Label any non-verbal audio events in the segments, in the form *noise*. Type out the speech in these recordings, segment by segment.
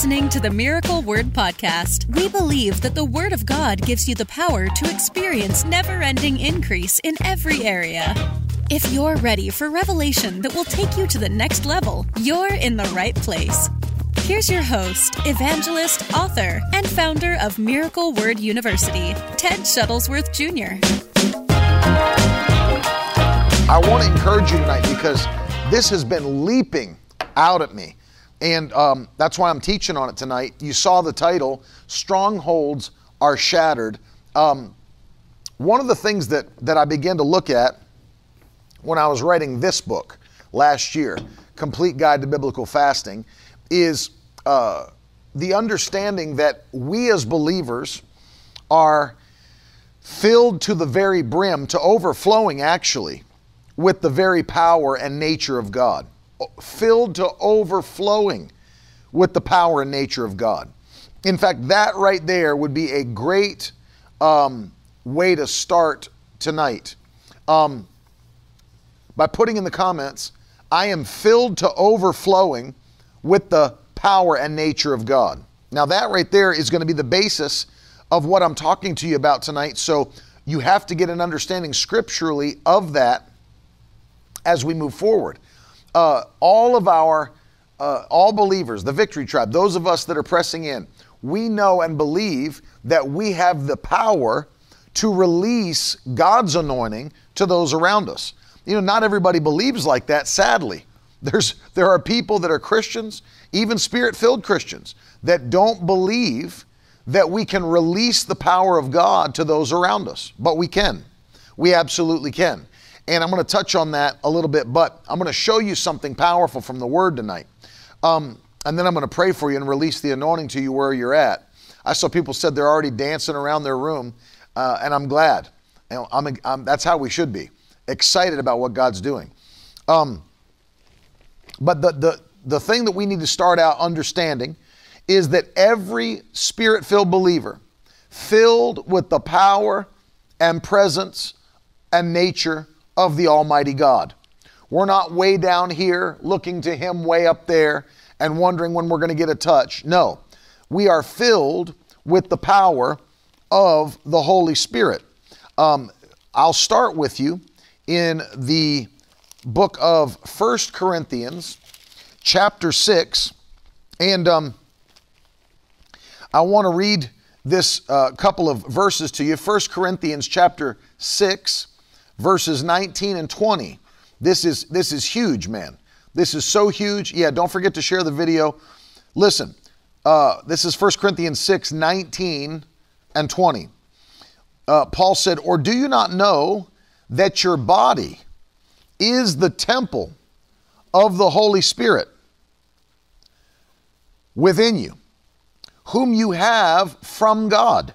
listening to the Miracle Word Podcast. We believe that the Word of God gives you the power to experience never ending increase in every area. If you're ready for revelation that will take you to the next level, you're in the right place. Here's your host, evangelist, author, and founder of Miracle Word University, Ted Shuttlesworth Jr. I want to encourage you tonight because this has been leaping out at me. And um, that's why I'm teaching on it tonight. You saw the title Strongholds Are Shattered. Um, one of the things that, that I began to look at when I was writing this book last year, Complete Guide to Biblical Fasting, is uh, the understanding that we as believers are filled to the very brim, to overflowing actually, with the very power and nature of God filled to overflowing with the power and nature of God. In fact, that right there would be a great um, way to start tonight. Um, by putting in the comments, I am filled to overflowing with the power and nature of God. Now, that right there is going to be the basis of what I'm talking to you about tonight. So, you have to get an understanding scripturally of that as we move forward uh, all of our, uh, all believers, the victory tribe, those of us that are pressing in, we know and believe that we have the power to release God's anointing to those around us. You know, not everybody believes like that, sadly. *laughs* There's, there are people that are Christians, even spirit filled Christians, that don't believe that we can release the power of God to those around us. But we can. We absolutely can. And I'm going to touch on that a little bit, but I'm going to show you something powerful from the Word tonight. Um, and then I'm going to pray for you and release the anointing to you where you're at. I saw people said they're already dancing around their room, uh, and I'm glad. You know, I'm, I'm, that's how we should be excited about what God's doing. Um, but the, the, the thing that we need to start out understanding is that every spirit filled believer, filled with the power and presence and nature of the Almighty God. We're not way down here looking to Him way up there and wondering when we're going to get a touch. No, we are filled with the power of the Holy Spirit. Um, I'll start with you in the book of First Corinthians, chapter 6. And um, I want to read this uh, couple of verses to you. First Corinthians, chapter 6, verses 19 and 20. This is this is huge, man. This is so huge. Yeah, don't forget to share the video. Listen, uh, this is 1 Corinthians 6, 19 and 20. Uh, Paul said, Or do you not know that your body is the temple of the Holy Spirit within you, whom you have from God?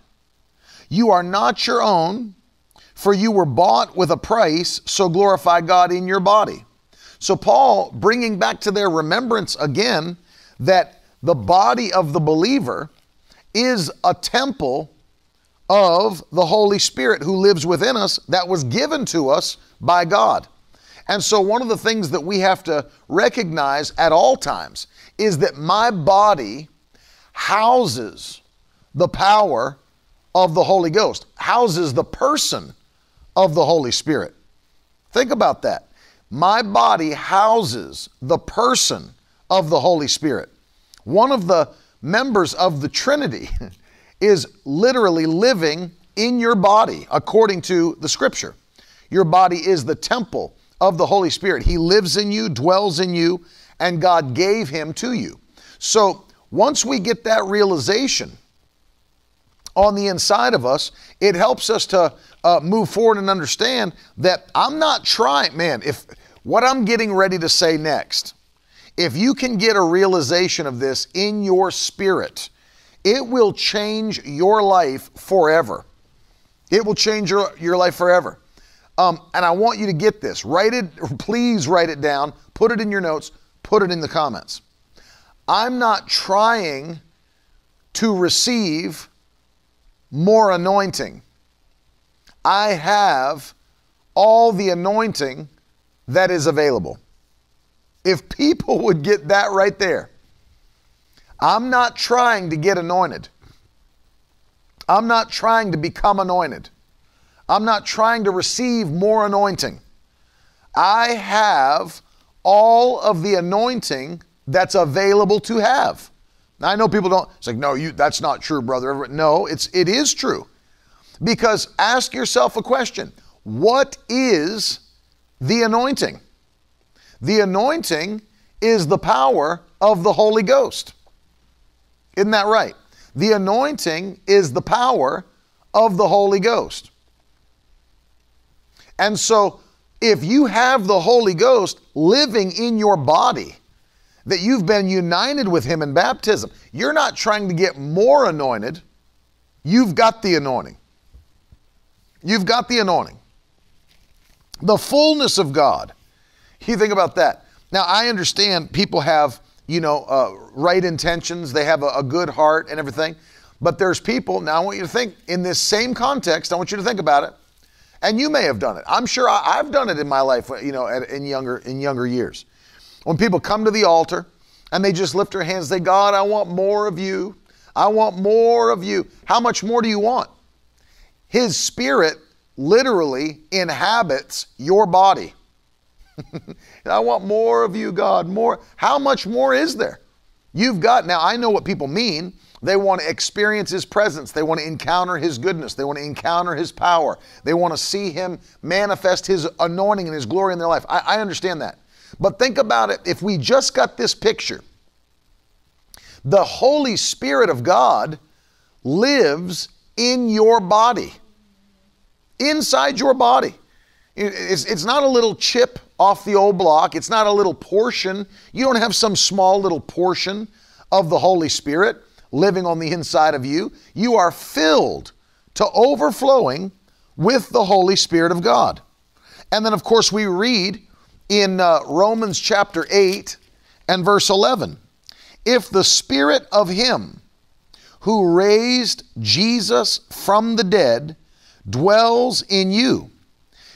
You are not your own for you were bought with a price, so glorify God in your body. So, Paul bringing back to their remembrance again that the body of the believer is a temple of the Holy Spirit who lives within us that was given to us by God. And so, one of the things that we have to recognize at all times is that my body houses the power of the Holy Ghost, houses the person of the Holy Spirit. Think about that. My body houses the person of the Holy Spirit. One of the members of the Trinity *laughs* is literally living in your body according to the scripture. Your body is the temple of the Holy Spirit. He lives in you, dwells in you, and God gave him to you. So once we get that realization on the inside of us, it helps us to uh, move forward and understand that I'm not trying, man, if what I'm getting ready to say next, if you can get a realization of this in your spirit, it will change your life forever. It will change your, your life forever. Um, and I want you to get this. Write it, please write it down, put it in your notes, put it in the comments. I'm not trying to receive more anointing. I have all the anointing that is available. If people would get that right there, I'm not trying to get anointed. I'm not trying to become anointed. I'm not trying to receive more anointing. I have all of the anointing that's available to have. Now, I know people don't. It's like, no, you. That's not true, brother. No, it's it is true, because ask yourself a question: What is the anointing? The anointing is the power of the Holy Ghost. Isn't that right? The anointing is the power of the Holy Ghost. And so, if you have the Holy Ghost living in your body, that you've been united with Him in baptism, you're not trying to get more anointed. You've got the anointing. You've got the anointing. The fullness of God. You think about that. Now, I understand people have, you know, uh, right intentions, they have a, a good heart and everything. But there's people, now I want you to think in this same context, I want you to think about it. And you may have done it. I'm sure I, have done it in my life, you know, at, in younger in younger years. When people come to the altar and they just lift their hands, they, God, I want more of you. I want more of you. How much more do you want? His spirit literally inhabits your body. *laughs* I want more of you, God, more. How much more is there? You've got, now I know what people mean. They want to experience His presence. They want to encounter His goodness. They want to encounter His power. They want to see Him manifest His anointing and His glory in their life. I, I understand that. But think about it if we just got this picture, the Holy Spirit of God lives in your body, inside your body. It's, it's not a little chip off the old block, it's not a little portion. You don't have some small little portion of the Holy Spirit living on the inside of you. You are filled to overflowing with the Holy Spirit of God. And then, of course, we read in uh, Romans chapter 8 and verse 11 if the Spirit of Him who raised Jesus from the dead dwells in you,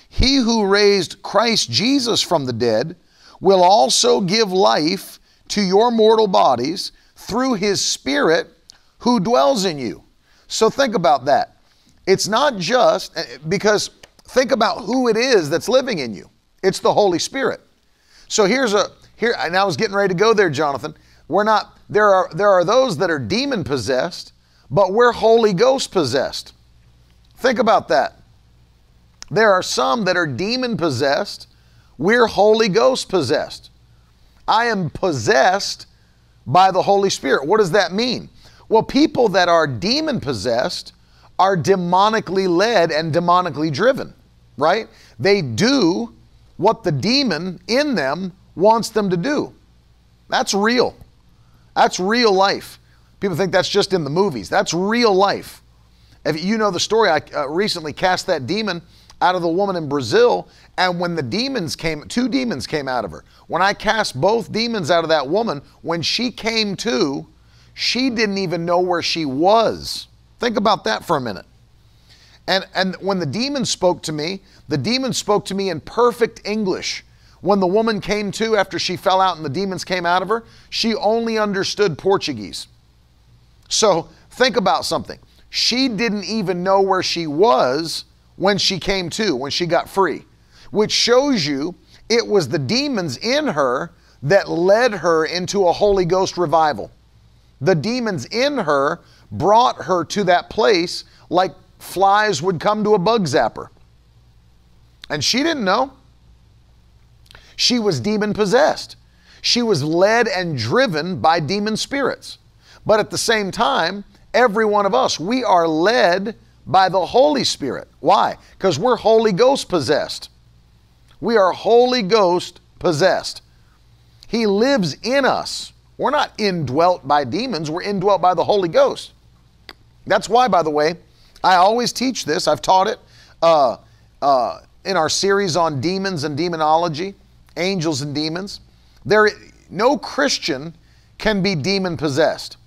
he who raised Christ Jesus from the dead will also give life to your mortal bodies through his Spirit who dwells in you. So think about that. It's not just eh, because think about who it is that's living in you. It's the Holy Spirit. So here's a here and I was getting ready to go there, Jonathan. We're not there are there are those that are demon possessed, but we're Holy Ghost possessed. Think about that. There are some that are demon possessed. We're Holy Ghost possessed. I am possessed by the Holy Spirit. What does that mean? Well, people that are demon possessed are demonically led and demonically driven, right? They do what the demon in them wants them to do. That's real. That's real life. People think that's just in the movies. That's real life. If you know the story, I uh, recently cast that demon out of the woman in Brazil, and when the demons came, two demons came out of her. When I cast both demons out of that woman, when she came to, she didn't even know where she was. Think about that for a minute. And, and when the demon spoke to me, the demon spoke to me in perfect English. When the woman came to after she fell out and the demons came out of her, she only understood Portuguese. So think about something. She didn't even know where she was when she came to, when she got free, which shows you it was the demons in her that led her into a Holy Ghost revival. The demons in her brought her to that place like flies would come to a bug zapper. And she didn't know. She was demon possessed. She was led and driven by demon spirits. But at the same time, every one of us, we are led by the Holy Spirit. Why? Because we're Holy Ghost possessed. We are Holy Ghost possessed. He lives in us. We're not indwelt by demons, we're indwelt by the Holy Ghost. That's why, by the way, I always teach this. I've taught it uh, uh, in our series on demons and demonology, angels and demons. There, no Christian can be demon possessed.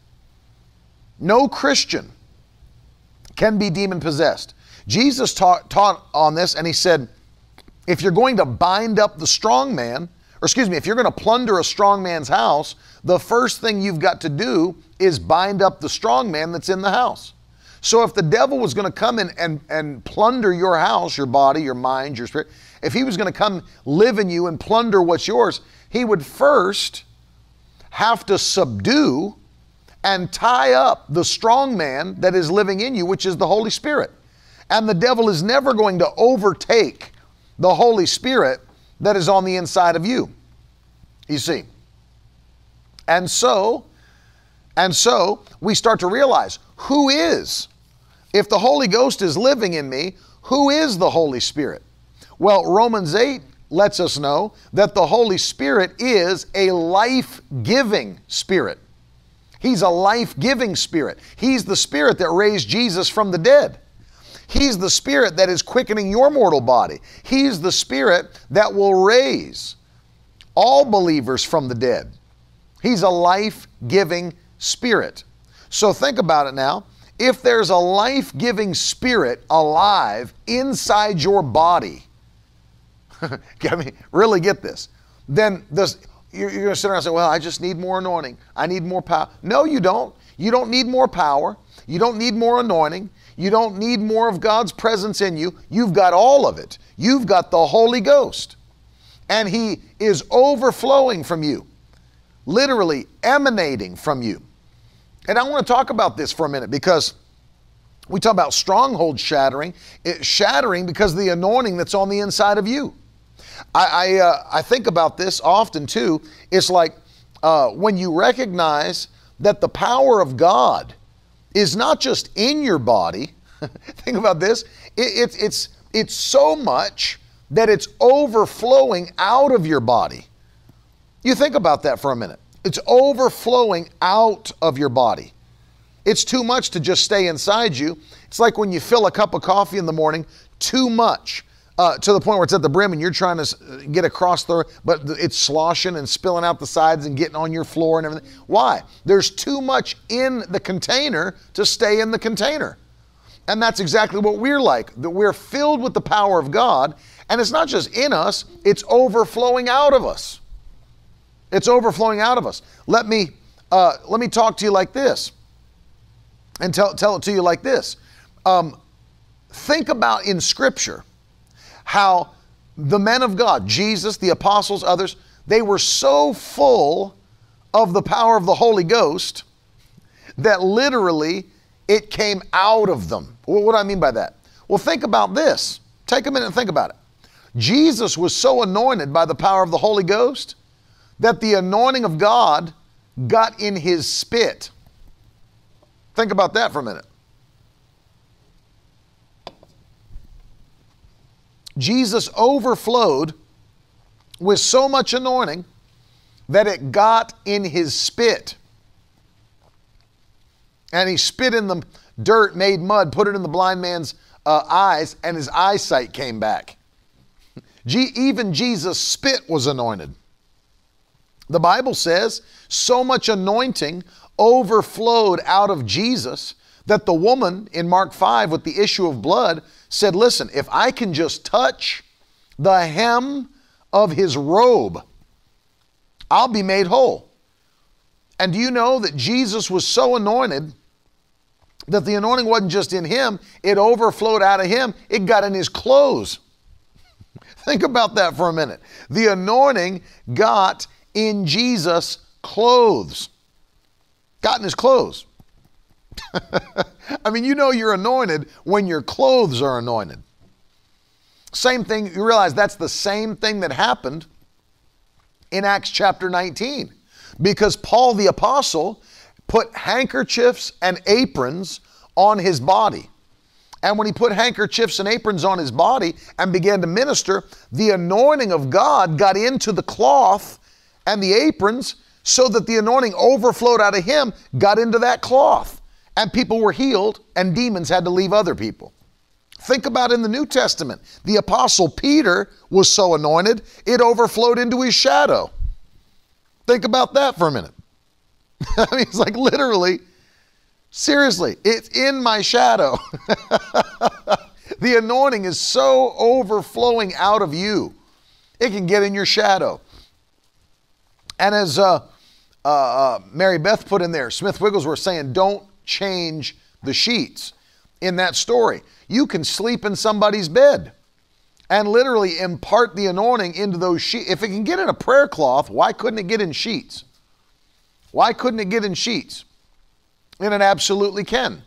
No Christian can be demon possessed. Jesus taught, taught on this and he said, if you're going to bind up the strong man, or excuse me, if you're going to plunder a strong man's house, the first thing you've got to do is bind up the strong man that's in the house. So if the devil was going to come in and, and plunder your house, your body, your mind, your spirit, if he was going to come live in you and plunder what's yours, he would first have to subdue and tie up the strong man that is living in you, which is the Holy Spirit. And the devil is never going to overtake the Holy Spirit that is on the inside of you. You see. And so, and so we start to realize who is, if the Holy Ghost is living in me, who is the Holy Spirit? Well, Romans 8 lets us know that the Holy Spirit is a life giving spirit. He's a life giving spirit. He's the spirit that raised Jesus from the dead. He's the spirit that is quickening your mortal body. He's the spirit that will raise all believers from the dead. He's a life giving spirit. So think about it now. If there's a life giving spirit alive inside your body, *laughs* get me, really get this, then this, you're, you're going to sit around and say, Well, I just need more anointing. I need more power. No, you don't. You don't need more power. You don't need more anointing. You don't need more of God's presence in you. You've got all of it. You've got the Holy Ghost. And He is overflowing from you, literally emanating from you. And I want to talk about this for a minute because we talk about stronghold shattering. Shattering because the anointing that's on the inside of you. I, I, uh, I think about this often too. It's like uh, when you recognize that the power of God is not just in your body. *laughs* think about this. It, it, it's, it's so much that it's overflowing out of your body. You think about that for a minute. It's overflowing out of your body. It's too much to just stay inside you. It's like when you fill a cup of coffee in the morning, too much uh, to the point where it's at the brim and you're trying to uh, get across the, but it's sloshing and spilling out the sides and getting on your floor and everything. Why? There's too much in the container to stay in the container. And that's exactly what we're like. That we're filled with the power of God, and it's not just in us, it's overflowing out of us. It's overflowing out of us. Let me uh, let me talk to you like this, and tell tell it to you like this. Um, think about in Scripture how the men of God, Jesus, the apostles, others, they were so full of the power of the Holy Ghost that literally it came out of them. What do I mean by that? Well, think about this. Take a minute and think about it. Jesus was so anointed by the power of the Holy Ghost that the anointing of God got in his spit. Think about that for a minute. Jesus overflowed with so much anointing that it got in his spit. And he spit in the dirt, made mud, put it in the blind man's uh, eyes, and his eyesight came back. G- even Jesus' spit was anointed. The Bible says so much anointing overflowed out of Jesus that the woman in Mark 5 with the issue of blood said, Listen, if I can just touch the hem of his robe, I'll be made whole. And do you know that Jesus was so anointed that the anointing wasn't just in him, it overflowed out of him, it got in his clothes. *laughs* Think about that for a minute. The anointing got in Jesus' clothes, got in his clothes. *laughs* I mean, you know you're anointed when your clothes are anointed. Same thing, you realize that's the same thing that happened in Acts chapter 19 because Paul the apostle put handkerchiefs and aprons on his body. And when he put handkerchiefs and aprons on his body and began to minister, the anointing of God got into the cloth and the aprons so that the anointing overflowed out of him, got into that cloth and people were healed, and demons had to leave other people. Think about in the New Testament. The Apostle Peter was so anointed, it overflowed into his shadow. Think about that for a minute. *laughs* I mean, it's like literally, seriously, it's in my shadow. *laughs* the anointing is so overflowing out of you, it can get in your shadow. And as uh, uh, uh, Mary Beth put in there, Smith Wigglesworth saying, don't change the sheets in that story. You can sleep in somebody's bed and literally impart the anointing into those sheets. If it can get in a prayer cloth, why couldn't it get in sheets? Why couldn't it get in sheets? And it absolutely can.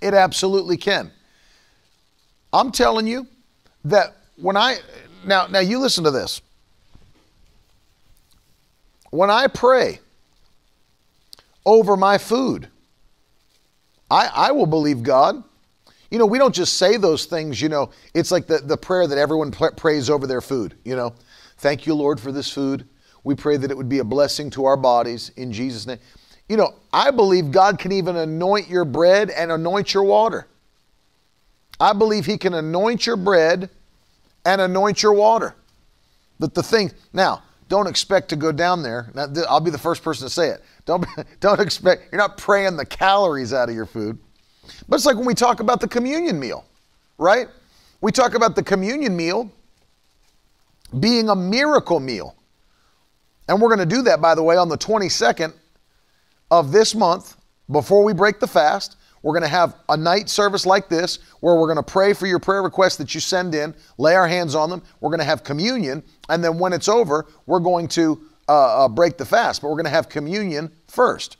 It absolutely can. I'm telling you that when I now now you listen to this. When I pray over my food, I, I will believe God. You know, we don't just say those things, you know, it's like the, the prayer that everyone prays over their food, you know. Thank you, Lord, for this food. We pray that it would be a blessing to our bodies in Jesus' name. You know, I believe God can even anoint your bread and anoint your water. I believe He can anoint your bread and anoint your water. But the thing, now, don't expect to go down there. I'll be the first person to say it. Don't, *laughs* don't expect, you're not praying the calories out of your food. But it's like when we talk about the communion meal, right? We talk about the communion meal being a miracle meal. And we're going to do that, by the way, on the 22nd of this month before we break the fast. We're going to have a night service like this where we're going to pray for your prayer requests that you send in, lay our hands on them. We're going to have communion. And then when it's over, we're going to uh, uh, break the fast, but we're going to have communion first.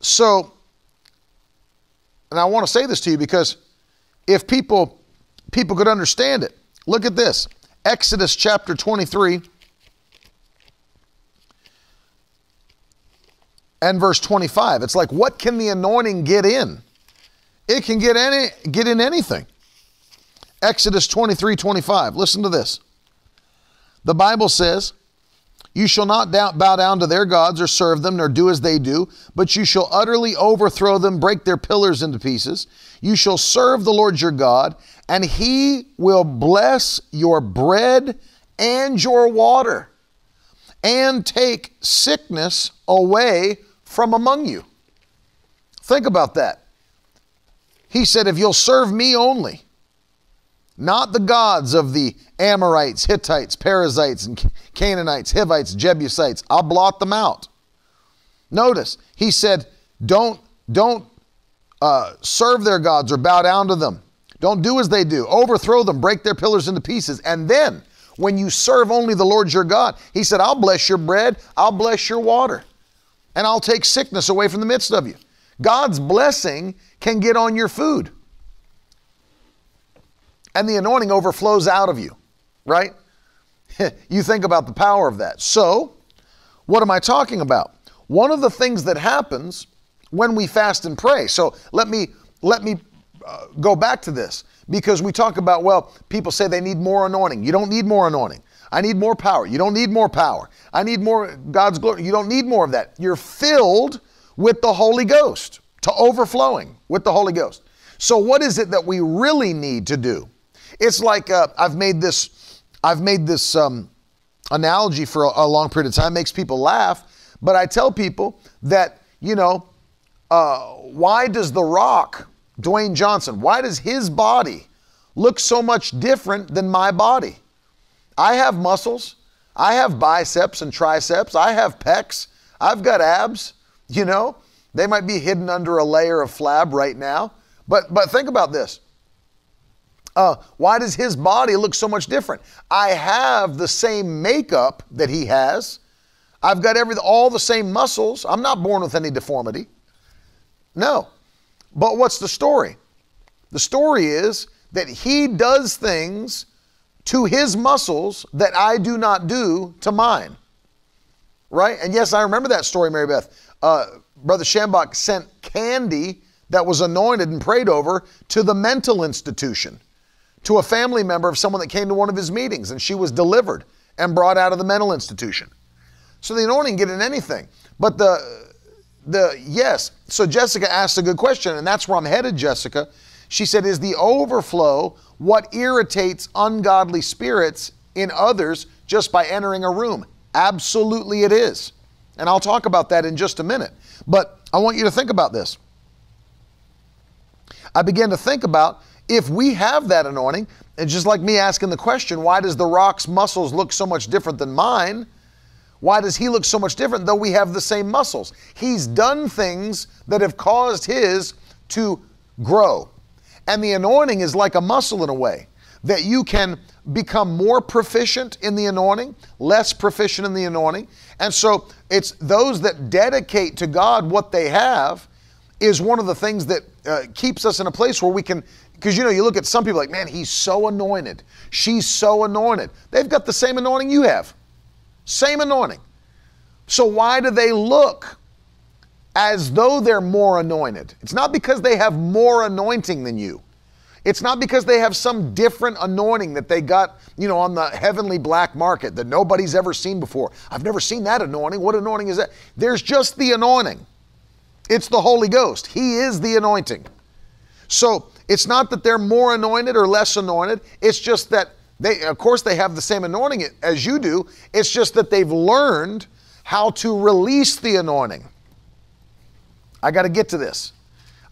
So, and I want to say this to you because if people people could understand it, look at this. Exodus chapter 23 and verse 25. It's like, what can the anointing get in? It can get any get in anything. Exodus 23, 25. Listen to this. The Bible says, You shall not bow down to their gods or serve them, nor do as they do, but you shall utterly overthrow them, break their pillars into pieces. You shall serve the Lord your God, and he will bless your bread and your water, and take sickness away from among you. Think about that. He said, If you'll serve me only, not the gods of the Amorites, Hittites, Perizzites, and Canaanites, Hivites, Jebusites, I'll blot them out. Notice, he said, Don't, don't uh, serve their gods or bow down to them. Don't do as they do. Overthrow them, break their pillars into pieces. And then, when you serve only the Lord your God, he said, I'll bless your bread, I'll bless your water and I'll take sickness away from the midst of you. God's blessing can get on your food. And the anointing overflows out of you, right? *laughs* you think about the power of that. So, what am I talking about? One of the things that happens when we fast and pray. So, let me let me uh, go back to this because we talk about well, people say they need more anointing. You don't need more anointing. I need more power. You don't need more power. I need more God's glory. You don't need more of that. You're filled with the Holy Ghost to overflowing with the Holy Ghost. So, what is it that we really need to do? It's like uh, I've made this. I've made this um, analogy for a, a, long period of time. It makes people laugh, but I tell people that you know uh, why does The Rock, Dwayne Johnson, why does his body look so much different than my body? I have muscles. I have biceps and triceps. I have pecs. I've got abs. You know, they might be hidden under a layer of flab right now. But but think about this. Uh, why does his body look so much different? I have the same makeup that he has. I've got every all the same muscles. I'm not born with any deformity. No. But what's the story? The story is that he does things to his muscles that I do not do to mine. Right? And yes, I remember that story, Mary Beth. Uh, Brother Schambach sent candy that was anointed and prayed over to the mental institution, to a family member of someone that came to one of his meetings, and she was delivered and brought out of the mental institution. So the anointing get in anything. But the the yes, so Jessica asked a good question, and that's where I'm headed, Jessica. She said, Is the overflow what irritates ungodly spirits in others just by entering a room? Absolutely, it is. And I'll talk about that in just a minute. But I want you to think about this. I began to think about if we have that anointing, and just like me asking the question, why does the rock's muscles look so much different than mine? Why does he look so much different though we have the same muscles? He's done things that have caused his to grow. And the anointing is like a muscle in a way that you can become more proficient in the anointing, less proficient in the anointing. And so it's those that dedicate to God what they have is one of the things that uh, keeps us in a place where we can because you know you look at some people like man he's so anointed. She's so anointed. They've got the same anointing you have. Same anointing. So why do they look as though they're more anointed it's not because they have more anointing than you it's not because they have some different anointing that they got, you know, on the heavenly black market that nobody's ever seen before. I've never seen that anointing. What anointing is that? There's just the anointing. It's the Holy Ghost. He is the anointing. So it's not that they're more anointed or less anointed. It's just that they, of course, they have the same anointing as you do. It's just that they've learned how to release the anointing. I got to get to this.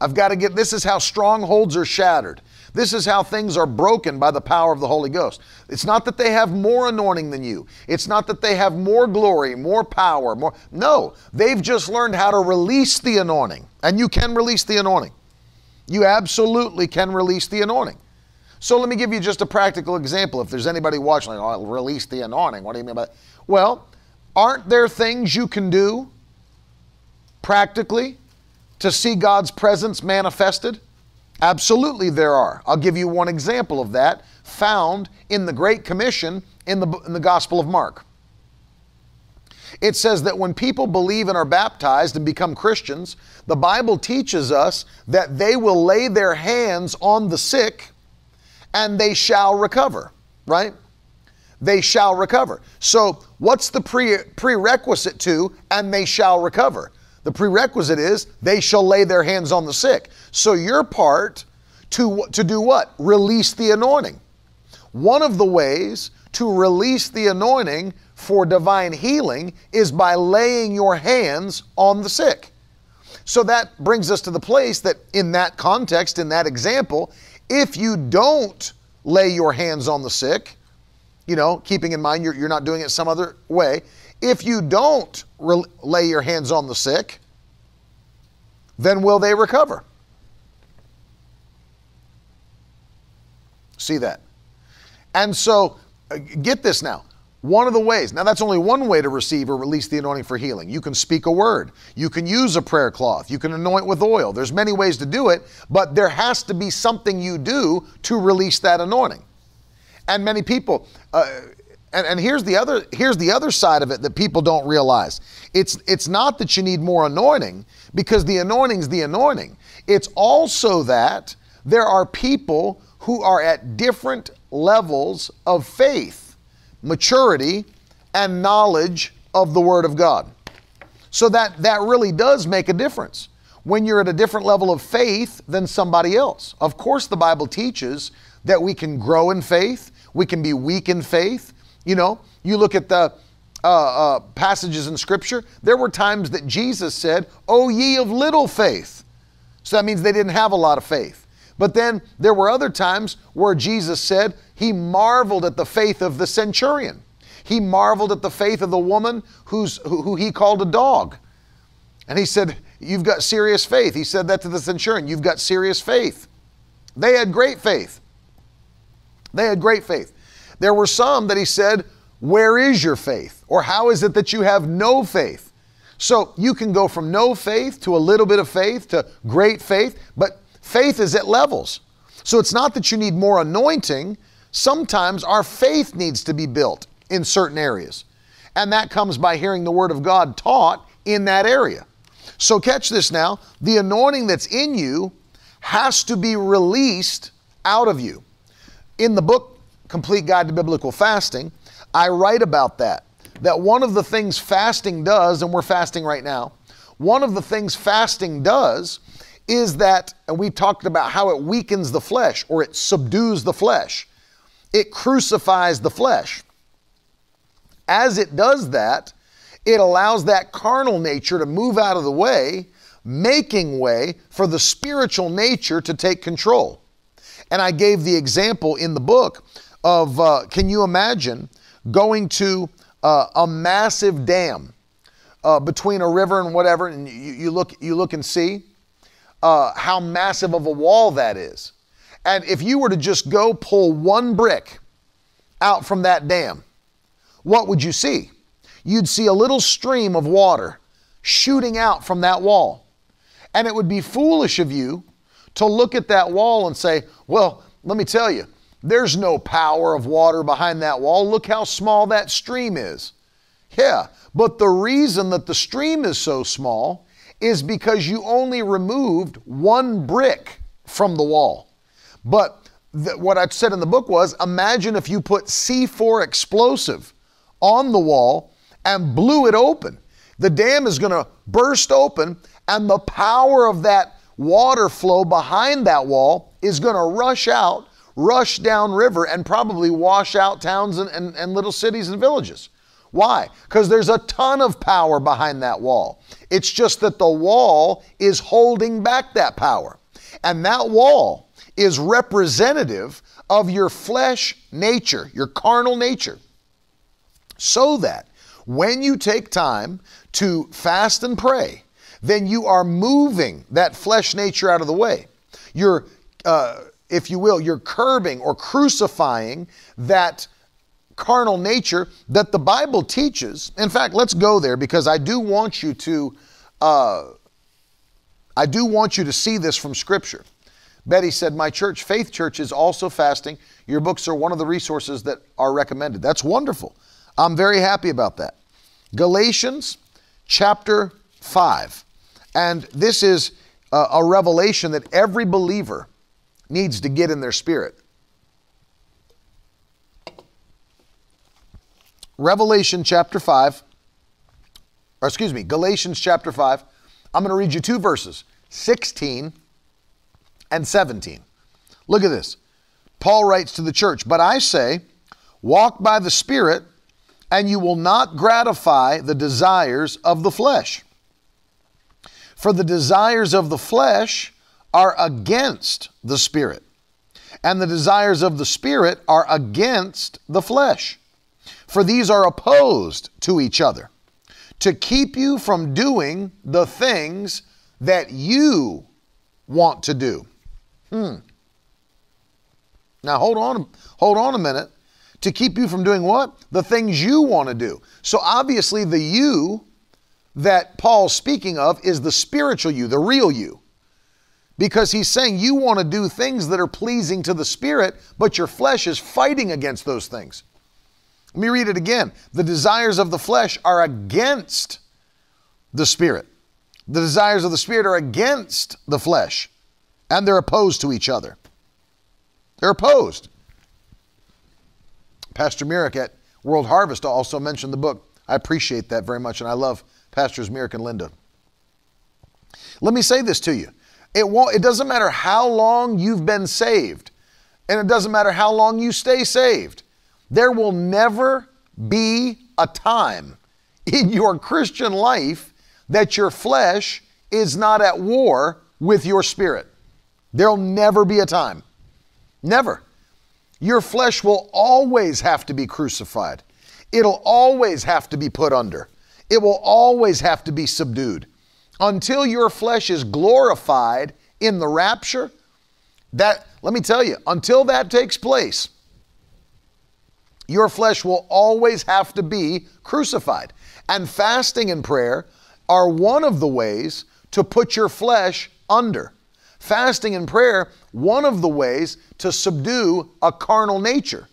I've got to get this is how strongholds are shattered. This is how things are broken by the power of the Holy Ghost. It's not that they have more anointing than you. It's not that they have more glory, more power, more. No, they've just learned how to release the anointing. And you can release the anointing. You absolutely can release the anointing. So let me give you just a practical example. If there's anybody watching, like, oh, I'll release the anointing. What do you mean by that? Well, aren't there things you can do practically to see God's presence manifested? Absolutely, there are. I'll give you one example of that found in the Great Commission in the, in the Gospel of Mark. It says that when people believe and are baptized and become Christians, the Bible teaches us that they will lay their hands on the sick and they shall recover, right? They shall recover. So, what's the pre- prerequisite to and they shall recover? The prerequisite is they shall lay their hands on the sick. So your part to, to do what? Release the anointing. One of the ways to release the anointing for divine healing is by laying your hands on the sick. So that brings us to the place that in that context, in that example, if you don't lay your hands on the sick, you know, keeping in mind you're, you're not doing it some other way, if you don't re- lay your hands on the sick, then will they recover? See that? And so, uh, get this now. One of the ways, now that's only one way to receive or release the anointing for healing. You can speak a word, you can use a prayer cloth, you can anoint with oil. There's many ways to do it, but there has to be something you do to release that anointing. And many people, uh, and, and here's the other here's the other side of it that people don't realize. It's it's not that you need more anointing because the anointing's the anointing. It's also that there are people who are at different levels of faith, maturity, and knowledge of the Word of God. So that that really does make a difference when you're at a different level of faith than somebody else. Of course, the Bible teaches that we can grow in faith, we can be weak in faith, you know, you look at the uh, uh, passages in Scripture, there were times that Jesus said, O ye of little faith. So that means they didn't have a lot of faith. But then there were other times where Jesus said he marveled at the faith of the centurion. He marveled at the faith of the woman who's, who, who he called a dog. And he said, You've got serious faith. He said that to the centurion. You've got serious faith. They had great faith. They had great faith. There were some that he said, Where is your faith? Or how is it that you have no faith? So you can go from no faith to a little bit of faith to great faith, but faith is at levels. So it's not that you need more anointing. Sometimes our faith needs to be built in certain areas. And that comes by hearing the Word of God taught in that area. So catch this now the anointing that's in you has to be released out of you. In the book Complete Guide to Biblical Fasting, I write about that. That one of the things fasting does, and we're fasting right now, one of the things fasting does is that, and we talked about how it weakens the flesh or it subdues the flesh, it crucifies the flesh. As it does that, it allows that carnal nature to move out of the way, making way for the spiritual nature to take control. And I gave the example in the book of uh, can you imagine going to uh, a massive dam uh, between a river and whatever, and you, you look you look and see uh, how massive of a wall that is. And if you were to just go pull one brick out from that dam, what would you see? You'd see a little stream of water shooting out from that wall. And it would be foolish of you to look at that wall and say, well, let me tell you, there's no power of water behind that wall. Look how small that stream is. Yeah, but the reason that the stream is so small is because you only removed one brick from the wall. But th- what I said in the book was imagine if you put C4 explosive on the wall and blew it open. The dam is going to burst open, and the power of that water flow behind that wall is going to rush out, rush down river, and probably wash out towns and, and, and little cities and villages. Why? Because there's a ton of power behind that wall. It's just that the wall is holding back that power. And that wall is representative of your flesh nature, your carnal nature. So that when you take time to fast and pray, then you are moving that flesh nature out of the way. You're, uh, if you will, you're curbing or crucifying that carnal nature that the Bible teaches. In fact, let's go there because I do want you to, uh, I do want you to see this from Scripture. Betty said, My church, Faith Church, is also fasting. Your books are one of the resources that are recommended. That's wonderful. I'm very happy about that. Galatians chapter 5. And this is a revelation that every believer needs to get in their spirit. Revelation chapter 5, or excuse me, Galatians chapter 5. I'm going to read you two verses 16 and 17. Look at this. Paul writes to the church, But I say, walk by the Spirit, and you will not gratify the desires of the flesh. For the desires of the flesh are against the Spirit, and the desires of the Spirit are against the flesh for these are opposed to each other, to keep you from doing the things that you want to do. Hmm. Now hold on, hold on a minute. To keep you from doing what? The things you want to do. So obviously the you that Paul's speaking of is the spiritual you, the real you. Because he's saying you want to do things that are pleasing to the spirit, but your flesh is fighting against those things. Let me read it again. The desires of the flesh are against the spirit. The desires of the spirit are against the flesh, and they're opposed to each other. They're opposed. Pastor Merrick at World Harvest also mentioned the book. I appreciate that very much, and I love Pastors Merrick and Linda. Let me say this to you. It, won't, it doesn't matter how long you've been saved, and it doesn't matter how long you stay saved. There will never be a time *laughs* in your Christian life that your flesh is not at war with your spirit. There'll never be a time. Never. Your flesh will always have to be crucified. It'll always have to be put under. It will always have to be subdued. Until your flesh is glorified in the rapture, that let me tell you, until that takes place, your flesh will always have to be crucified. And fasting and prayer are one of the ways to put your flesh under. Fasting and prayer, one of the ways to subdue a carnal nature.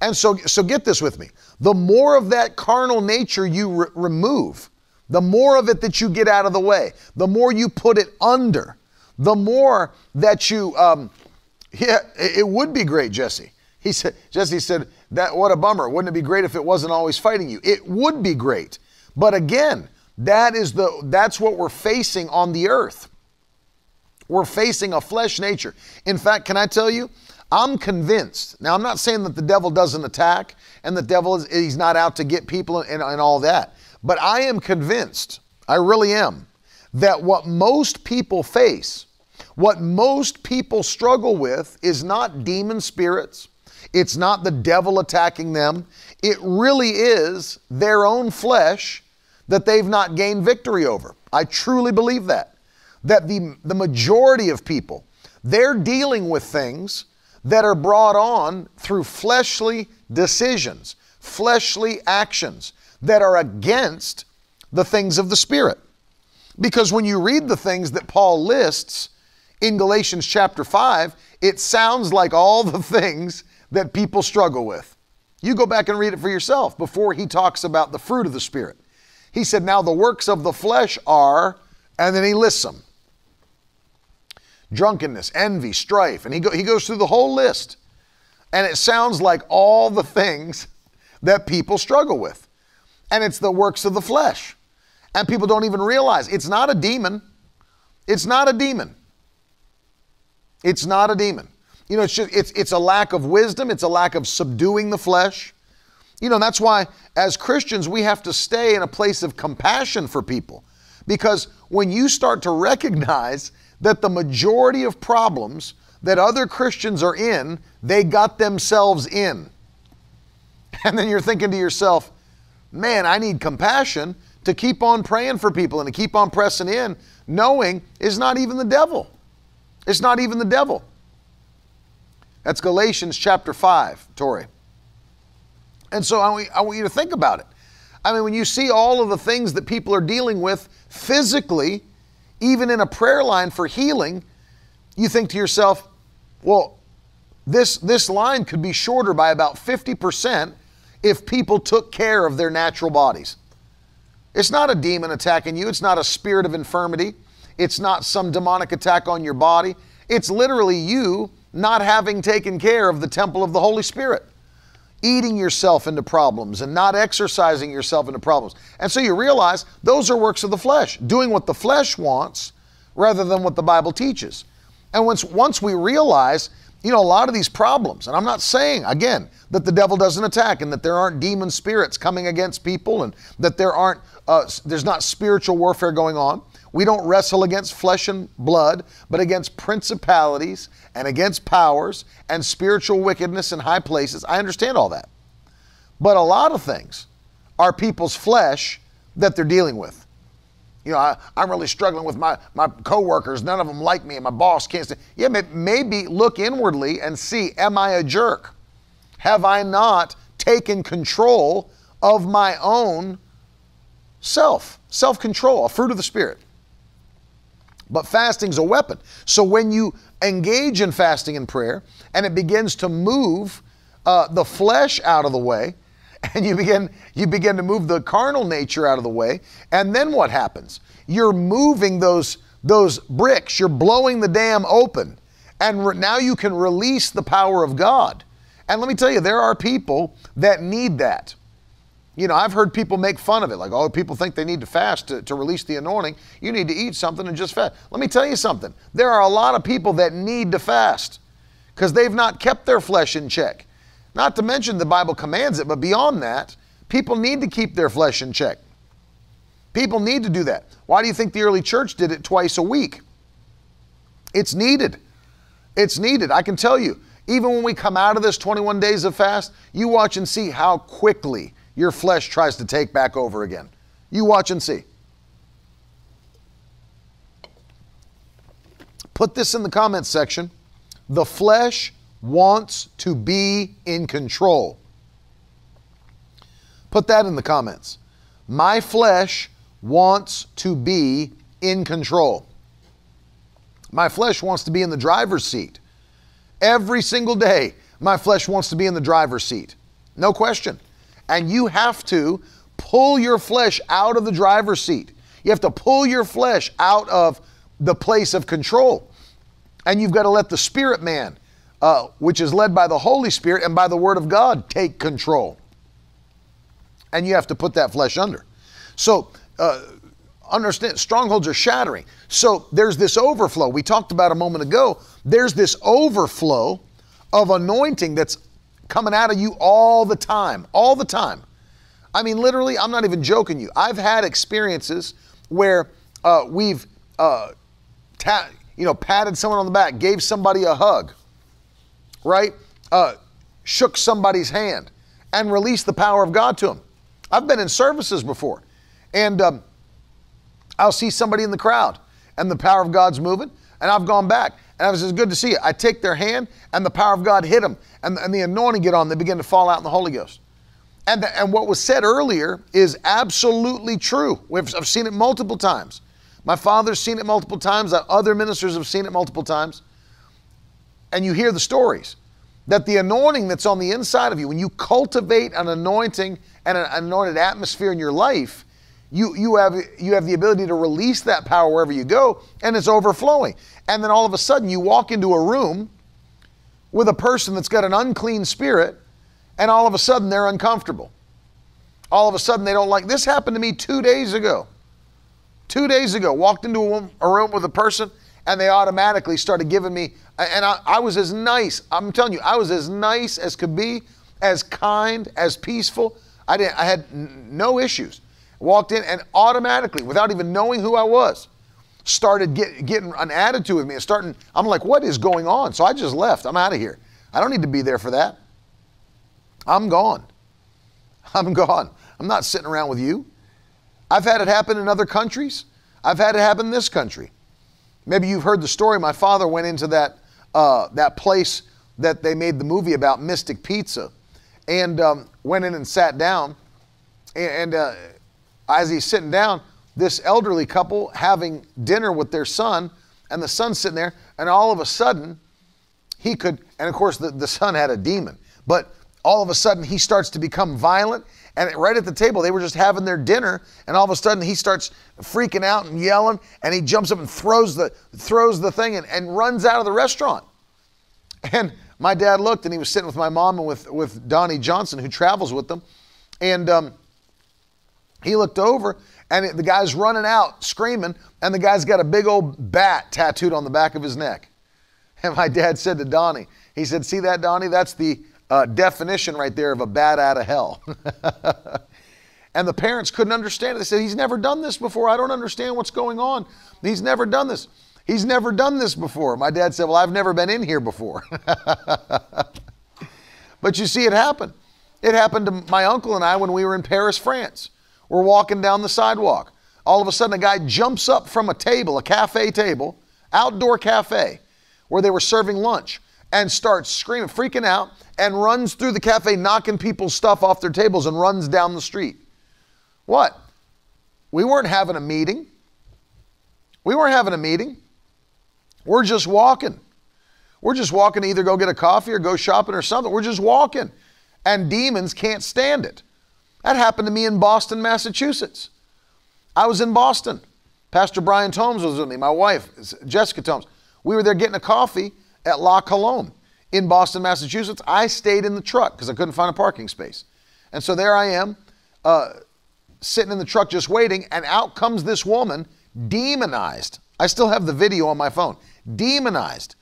And so, so get this with me. The more of that carnal nature you re- remove, the more of it that you get out of the way, the more you put it under, the more that you, um, *laughs* yeah, it would be great, Jesse. He said, Jesse said, that what a bummer. Wouldn't it be great if it wasn't always fighting you? It would be great. But again, that is the that's what we're facing on the earth. We're facing a flesh nature. In fact, can I tell you, I'm convinced. Now, I'm not saying that the devil doesn't attack and the devil is he's not out to get people and, and all that. But I am convinced, I really am, that what most people face, what most people struggle with is not demon spirits, it's not the devil attacking them. it really is their own flesh that they've not gained victory over. I truly believe that. That the, the majority of people, they're dealing with things that are brought on through fleshly decisions, fleshly actions that are against the things of the Spirit. Because when you read the things that Paul lists in Galatians chapter 5, it sounds like all the things that people struggle with. You go back and read it for yourself before he talks about the fruit of the Spirit. He said, Now the works of the flesh are, and then he lists them drunkenness, envy, strife. And he, go, he goes through the whole list. And it sounds like all the things *laughs* that people struggle with. And it's the works of the flesh. And people don't even realize it's not a demon. It's not a demon. It's not a demon. You know, it's just it's it's a lack of wisdom, it's a lack of subduing the flesh. You know, that's why as Christians we have to stay in a place of compassion for people. Because when you start to recognize that the majority of problems that other Christians are in, they got themselves in. *laughs* And then you're thinking to yourself, man, I need compassion to keep on praying for people and to keep on pressing in, knowing is not even the devil. It's not even the devil. That's Galatians chapter 5, Tori. And so I want, I want you to think about it. I mean, when you see all of the things that people are dealing with physically, even in a prayer line for healing, you think to yourself, well, this, this line could be shorter by about 50% if people took care of their natural bodies. It's not a demon attacking you, it's not a spirit of infirmity, it's not some demonic attack on your body. It's literally you not having taken care of the temple of the Holy Spirit, eating yourself into problems and not exercising yourself into problems. And so you realize those are works of the flesh, doing what the flesh wants rather than what the Bible teaches. And once, once we realize, you know, a lot of these problems, and I'm not saying, again, that the devil doesn't attack and that there aren't demon spirits coming against people and that there aren't, uh, there's not spiritual warfare going on. We don't wrestle against flesh and blood, but against principalities and against powers and spiritual wickedness in high places. I understand all that. But a lot of things are people's flesh that they're dealing with. You know, I, am really struggling with my, my coworkers. None of them like me, and my boss can't stand. Yeah, maybe look inwardly and see: Am I a jerk? Have I not taken control of my own self? Self-control, a fruit of the spirit. But fasting's a weapon. So when you engage in fasting and prayer and it begins to move uh, the flesh out of the way, *laughs* and you begin you begin to move the carnal nature out of the way, and then what happens? You're moving those those bricks. You're blowing the dam open, and re- now you can release the power of God. And let me tell you, there are people that need that. You know, I've heard people make fun of it, like, oh, people think they need to fast to, to release the anointing. You need to eat something and just fast. Let me tell you something. There are a lot of people that need to fast because they've not kept their flesh in check. Not to mention the Bible commands it, but beyond that, people need to keep their flesh in check. People need to do that. Why do you think the early church did it twice a week? It's needed. It's needed. I can tell you, even when we come out of this 21 days of fast, you watch and see how quickly your flesh tries to take back over again. You watch and see. Put this in the comments section. The flesh wants to be in control. Put that in the comments. My flesh wants to be in control. My flesh wants to be in the driver's seat. Every single day, my flesh wants to be in the driver's seat. No question. And you have to pull your flesh out of the driver's seat. You have to pull your flesh out of the place of control. And you've got to let the spirit man, uh, which is led by the Holy Spirit and by the Word of God, take control. And you have to put that flesh under. So, uh, understand, strongholds are shattering. So, there's this overflow. We talked about a moment ago. There's this overflow of anointing that's coming out of you all the time, all the time. I mean, literally, I'm not even joking you. I've had experiences where uh, we've, uh, ta- you know, patted someone on the back, gave somebody a hug, right? Uh, shook somebody's hand, and released the power of God to them. I've been in services before, and um, I'll see somebody in the crowd, and the power of God's moving, and I've gone back, and I was good to see it. I take their hand, and the power of God hit them, and, and the anointing get on. They begin to fall out in the Holy Ghost. And, the, and what was said earlier is absolutely true. We've, I've seen it multiple times. My father's seen it multiple times. Other ministers have seen it multiple times. And you hear the stories that the anointing that's on the inside of you, when you cultivate an anointing and an anointed atmosphere in your life, you, you, have, you have the ability to release that power wherever you go, and it's overflowing. And then all of a sudden, you walk into a room with a person that's got an unclean spirit, and all of a sudden, they're uncomfortable. All of a sudden, they don't like this. Happened to me two days ago. Two days ago, walked into a, a room with a person, and they automatically started giving me, and I, I was as nice. I'm telling you, I was as nice as could be, as kind, as peaceful. I didn't. I had no issues. Walked in and automatically, without even knowing who I was, started get, getting an attitude with me and starting. I'm like, what is going on? So I just left. I'm out of here. I don't need to be there for that. I'm gone. *laughs* I'm gone. I'm not sitting around with you. I've had it happen in other countries. I've had it happen in this country. Maybe you've heard the story. My father went into that uh, that place that they made the movie about, Mystic Pizza, and um, went in and sat down. And, uh, as he's sitting down, this elderly couple having dinner with their son, and the son's sitting there, and all of a sudden, he could, and of course, the, the son had a demon, but all of a sudden, he starts to become violent. And right at the table, they were just having their dinner, and all of a sudden, he starts freaking out and yelling, and he jumps up and throws the, throws the thing and, and runs out of the restaurant. And my dad looked, and he was sitting with my mom and with, with Donnie Johnson, who travels with them. And um, he looked over, and the guy's running out screaming, and the guy's got a big old bat tattooed on the back of his neck. And my dad said to Donnie, he said, See that, Donnie? That's the uh, definition right there of a bat out of hell. *laughs* and the parents couldn't understand it. They said, He's never done this before. I don't understand what's going on. He's never done this. He's never done this before. My dad said, Well, I've never been in here before. *laughs* but you see, it happened. It happened to my uncle and I when we were in Paris, France. We're walking down the sidewalk. All of a sudden, a guy jumps up from a table, a cafe table, outdoor cafe, where they were serving lunch, and starts screaming, freaking out, and runs through the cafe, knocking people's stuff off their tables, and runs down the street. What? We weren't having a meeting. We weren't having a meeting. We're just walking. We're just walking to either go get a coffee or go shopping or something. We're just walking. And demons can't stand it. That happened to me in Boston, Massachusetts. I was in Boston. Pastor Brian Tomes was with me, my wife, Jessica Tomes. We were there getting a coffee at La Colombe in Boston, Massachusetts. I stayed in the truck because I couldn't find a parking space. And so there I am, uh, sitting in the truck just waiting, and out comes this woman, demonized. I still have the video on my phone, demonized.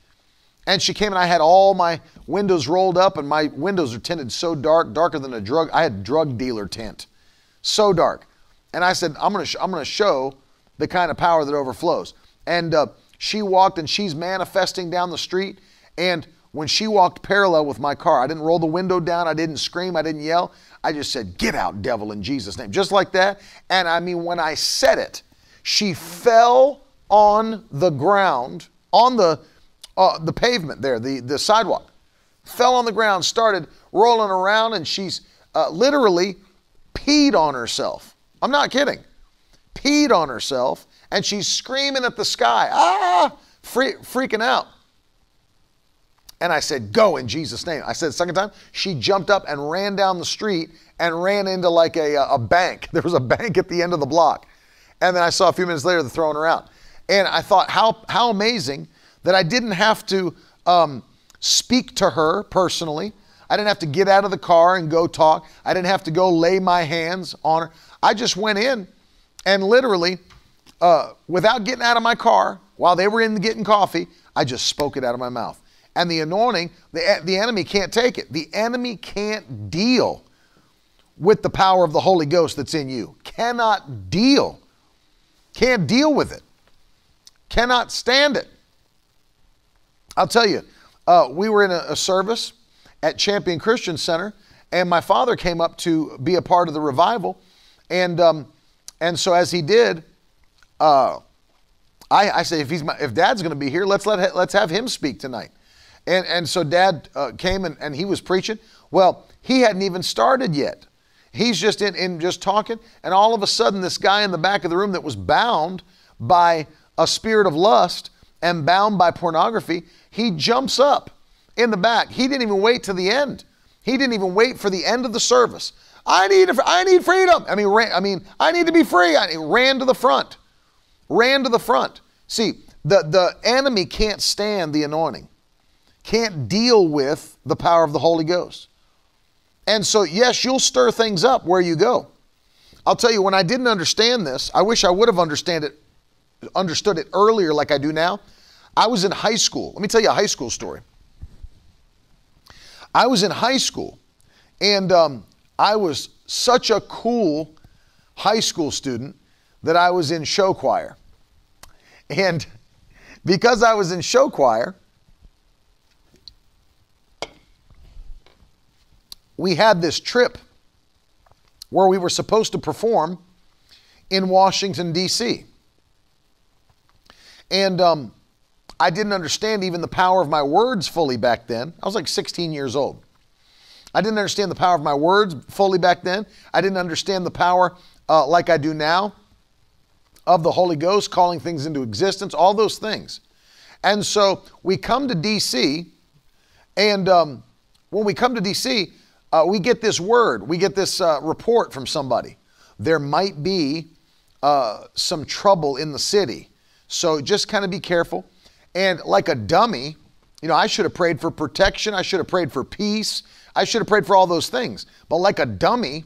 And she came and I had all my windows rolled up, and my windows are tinted so dark, darker than a drug. I had drug dealer tint, so dark. And I said, I'm gonna, sh- I'm gonna show the kind of power that overflows. And uh, she walked, and she's manifesting down the street. And when she walked parallel with my car, I didn't roll the window down, I didn't scream, I didn't yell. I just said, Get out, devil, in Jesus' name, just like that. And I mean, when I said it, she fell on the ground, on the uh, the pavement there, the, the sidewalk, fell on the ground, started rolling around, and she's uh, literally peed on herself. I'm not kidding. Peed on herself, and she's screaming at the sky, ah, free, freaking out. And I said, Go in Jesus' name. I said, second time, she jumped up and ran down the street and ran into like a, a bank. *laughs* There was a bank at the end of the block. And then I saw a few minutes later, they're throwing her out. And I thought, how, how amazing that I didn't have to um, speak to her personally. I didn't have to get out of the car and go talk. I didn't have to go lay my hands on her. I just went in and literally, uh, without getting out of my car, while they were in getting coffee, I just spoke it out of my mouth. And the anointing, the, the enemy can't take it. The enemy can't deal with the power of the Holy Ghost that's in you. Cannot deal. Can't deal with it. Cannot stand it. I'll tell you, uh, we were in a, a, service at Champion Christian Center, and my father came up to be a part of the revival, and um, and so as he did, uh, I, I say if he's my, if Dad's going to be here, let's let let's have him speak tonight, and and so Dad uh, came and, and he was preaching. Well, he hadn't even started yet. He's just in, in just talking, and all of a sudden, this guy in the back of the room that was bound by a spirit of lust and bound by pornography, he jumps up in the back. He didn't even wait to the end. He didn't even wait for the end of the service. I need, I need freedom. I mean, ran, I mean, I need to be free. I ran to the front. Ran to the front. See, the, the enemy can't stand the anointing, can't deal with the power of the Holy Ghost. And so, yes, you'll stir things up where you go. I'll tell you, when I didn't understand this, I wish I would have understand it, understood it earlier like I do now. I was in high school. Let me tell you a high school story. I was in high school, and um, I was such a cool high school student that I was in show choir. And *laughs* because I was in show choir, we had this trip where we were supposed to perform in Washington, D.C. And um, I didn't understand even the power of my words fully back then. I was like 16 years old. I didn't understand the power of my words fully back then. I didn't understand the power uh, like I do now of the Holy Ghost calling things into existence, all those things. And so we come to DC, and um, when we come to DC, uh, we get this word, we get this uh, report from somebody. There might be uh, some trouble in the city. So just kind of be careful. And like a dummy, you know, I should have prayed for protection. I should have prayed for peace. I should have prayed for all those things. But like a dummy,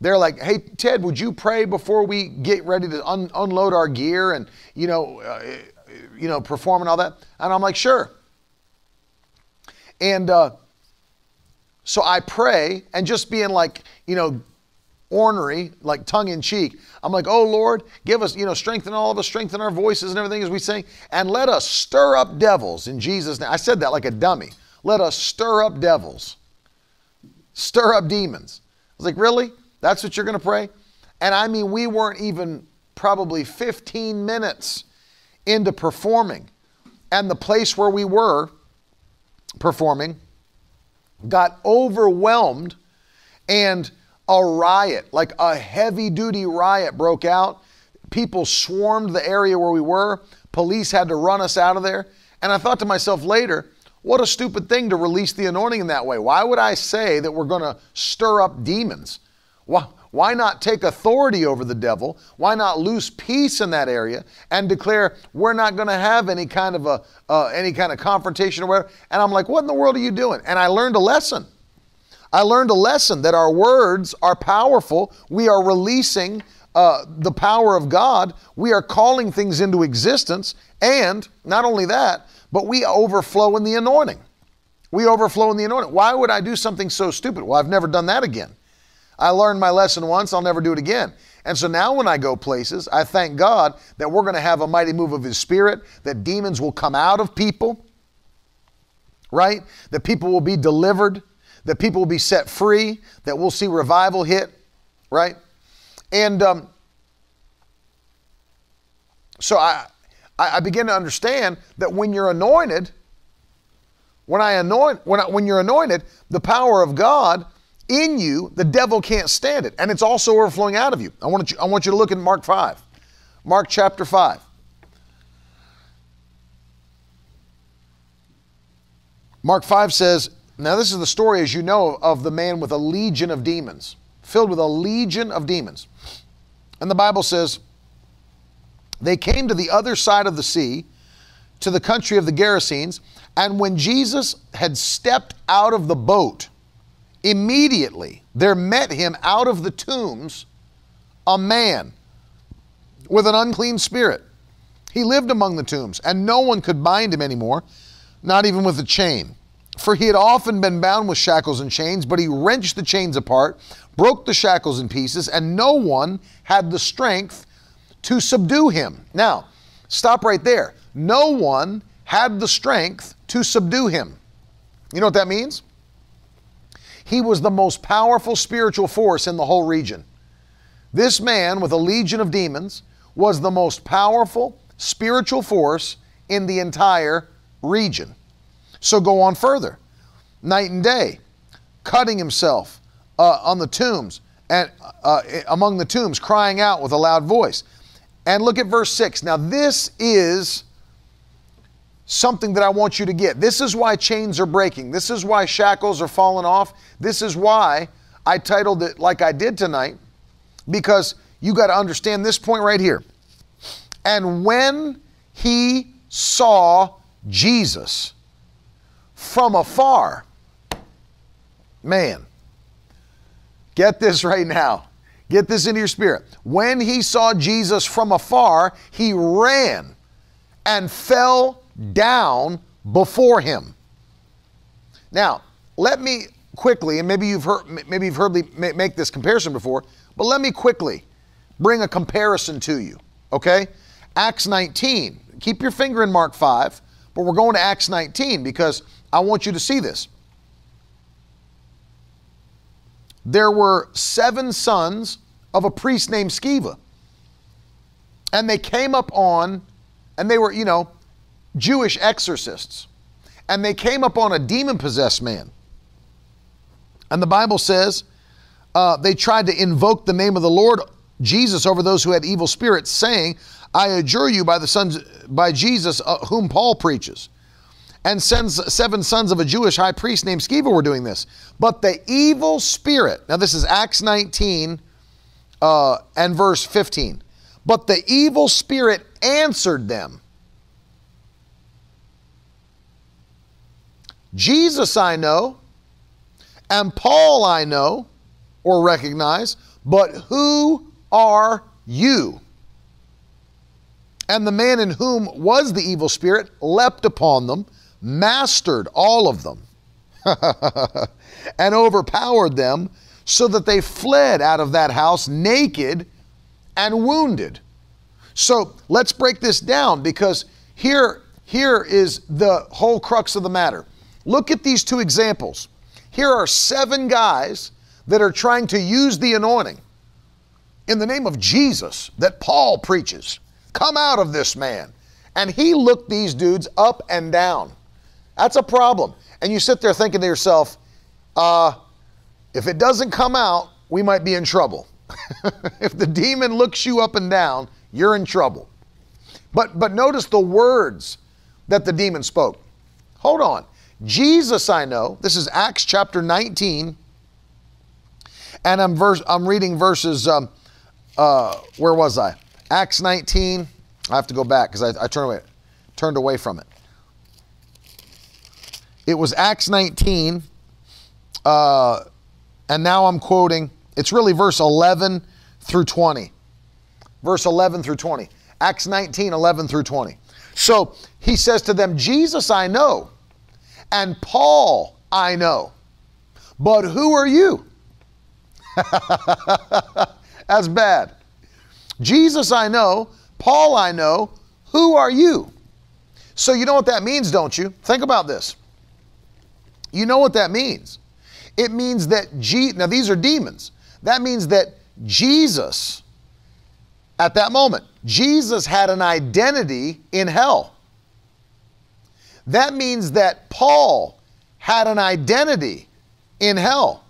they're like, "Hey Ted, would you pray before we get ready to un- unload our gear and you know, uh, you know, perform and all that?" And I'm like, "Sure." And uh, so I pray, and just being like, you know, ornery, like tongue in cheek. I'm like, oh Lord, give us, you know, strengthen all of us, strengthen our voices and everything as we sing, and let us stir up devils in Jesus' name. I said that like a dummy. Let us stir up devils, stir up demons. I was like, really? That's what you're going to pray? And I mean, we weren't even probably 15 minutes into performing, and the place where we were performing got overwhelmed and a riot, like a heavy duty riot, broke out. People swarmed the area where we were. Police had to run us out of there. And I thought to myself later, what a stupid thing to release the anointing in that way. Why would I say that we're going to stir up demons? Why, why not take authority over the devil? Why not loose peace in that area and declare we're not going to have any kind of a uh, any kind of confrontation or whatever? And I'm like, what in the world are you doing? And I learned a lesson. I learned a lesson that our words are powerful. We are releasing uh, the power of God. We are calling things into existence. And not only that, but we overflow in the anointing. We overflow in the anointing. Why would I do something so stupid? Well, I've never done that again. I learned my lesson once, I'll never do it again. And so now when I go places, I thank God that we're going to have a mighty move of His Spirit, that demons will come out of people, right? That people will be delivered that people will be set free, that we'll see revival hit, right? And um, so I, I begin to understand that when you're anointed, when I anoint, when, I, when you're anointed, the power of God in you, the devil can't stand it, and it's also overflowing out of you. I want you, I want you to look at Mark five, Mark chapter five. Mark 5 says, now, this is the story, as you know, of the man with a legion of demons, filled with a legion of demons. And the Bible says, they came to the other side of the sea, to the country of the Gerasenes, and when Jesus had stepped out of the boat, immediately there met him out of the tombs a man with an unclean spirit. He lived among the tombs, and no one could bind him anymore, not even with a chain for he had often been bound with shackles and chains, but he wrenched the chains apart, broke the shackles in pieces, and no one had the strength to subdue him. Now, stop right there. No one had the strength to subdue him. You know what that means? He was the most powerful spiritual force in the whole region. This man with a legion of demons was the most powerful spiritual force in the entire region. So go on further. Night and day, cutting himself uh, on the tombs and uh, among the tombs, crying out with a loud voice. And look at verse 6. Now, this is something that I want you to get. This is why chains are breaking. This is why shackles are falling off. This is why I titled it like I did tonight, because you got to understand this point right here. And when he saw Jesus from afar, man, get this right now. Get this into your spirit. When he saw Jesus from afar, he ran and fell down before him. Now, let me quickly, and maybe you've heard, maybe you've heard me make this comparison before, but let me quickly bring a comparison to you. Okay, Acts 19. Keep your finger in Mark 5, but we're going to Acts 19 because I want you to see this. There were seven sons of a priest named Sceva, and they came up on, and they were, you know, Jewish exorcists, and they came upon a demon possessed man. And the Bible says uh, they tried to invoke the name of the Lord Jesus over those who had evil spirits, saying, I adjure you by the sons by Jesus uh, whom Paul preaches. And sends seven sons of a Jewish high priest named Sceva were doing this. But the evil spirit, now this is Acts 19 uh, and verse 15. But the evil spirit answered them Jesus I know, and Paul I know or recognize, but who are you? And the man in whom was the evil spirit leapt upon them, mastered all of them, *laughs* and overpowered them, so that they fled out of that house naked and wounded. So let's break this down because here, here is the whole crux of the matter. Look at these two examples. Here are seven guys that are trying to use the anointing in the name of Jesus that Paul preaches. Come out of this man. And he looked these dudes up and down. That's a problem. And you sit there thinking to yourself, uh, if it doesn't come out, we might be in trouble. *laughs* if the demon looks you up and down, you're in trouble. But but notice the words that the demon spoke. Hold on. Jesus I know. This is Acts chapter 19. And I'm verse I'm reading verses um, uh, where was I? Acts 19. I have to go back because I, I turned away turned away from it. It was Acts 19, uh, and now I'm quoting, it's really verse 11 through 20. Verse 11 through 20. Acts 19, 11 through 20. So he says to them, Jesus I know, and Paul I know. But who are you? *laughs* That's bad. Jesus I know, Paul I know. Who are you? So you know what that means, don't you? Think about this. You know what that means. It means that G now these are demons. That means that Jesus at that moment, Jesus had an identity in hell. That means that Paul had an identity in hell.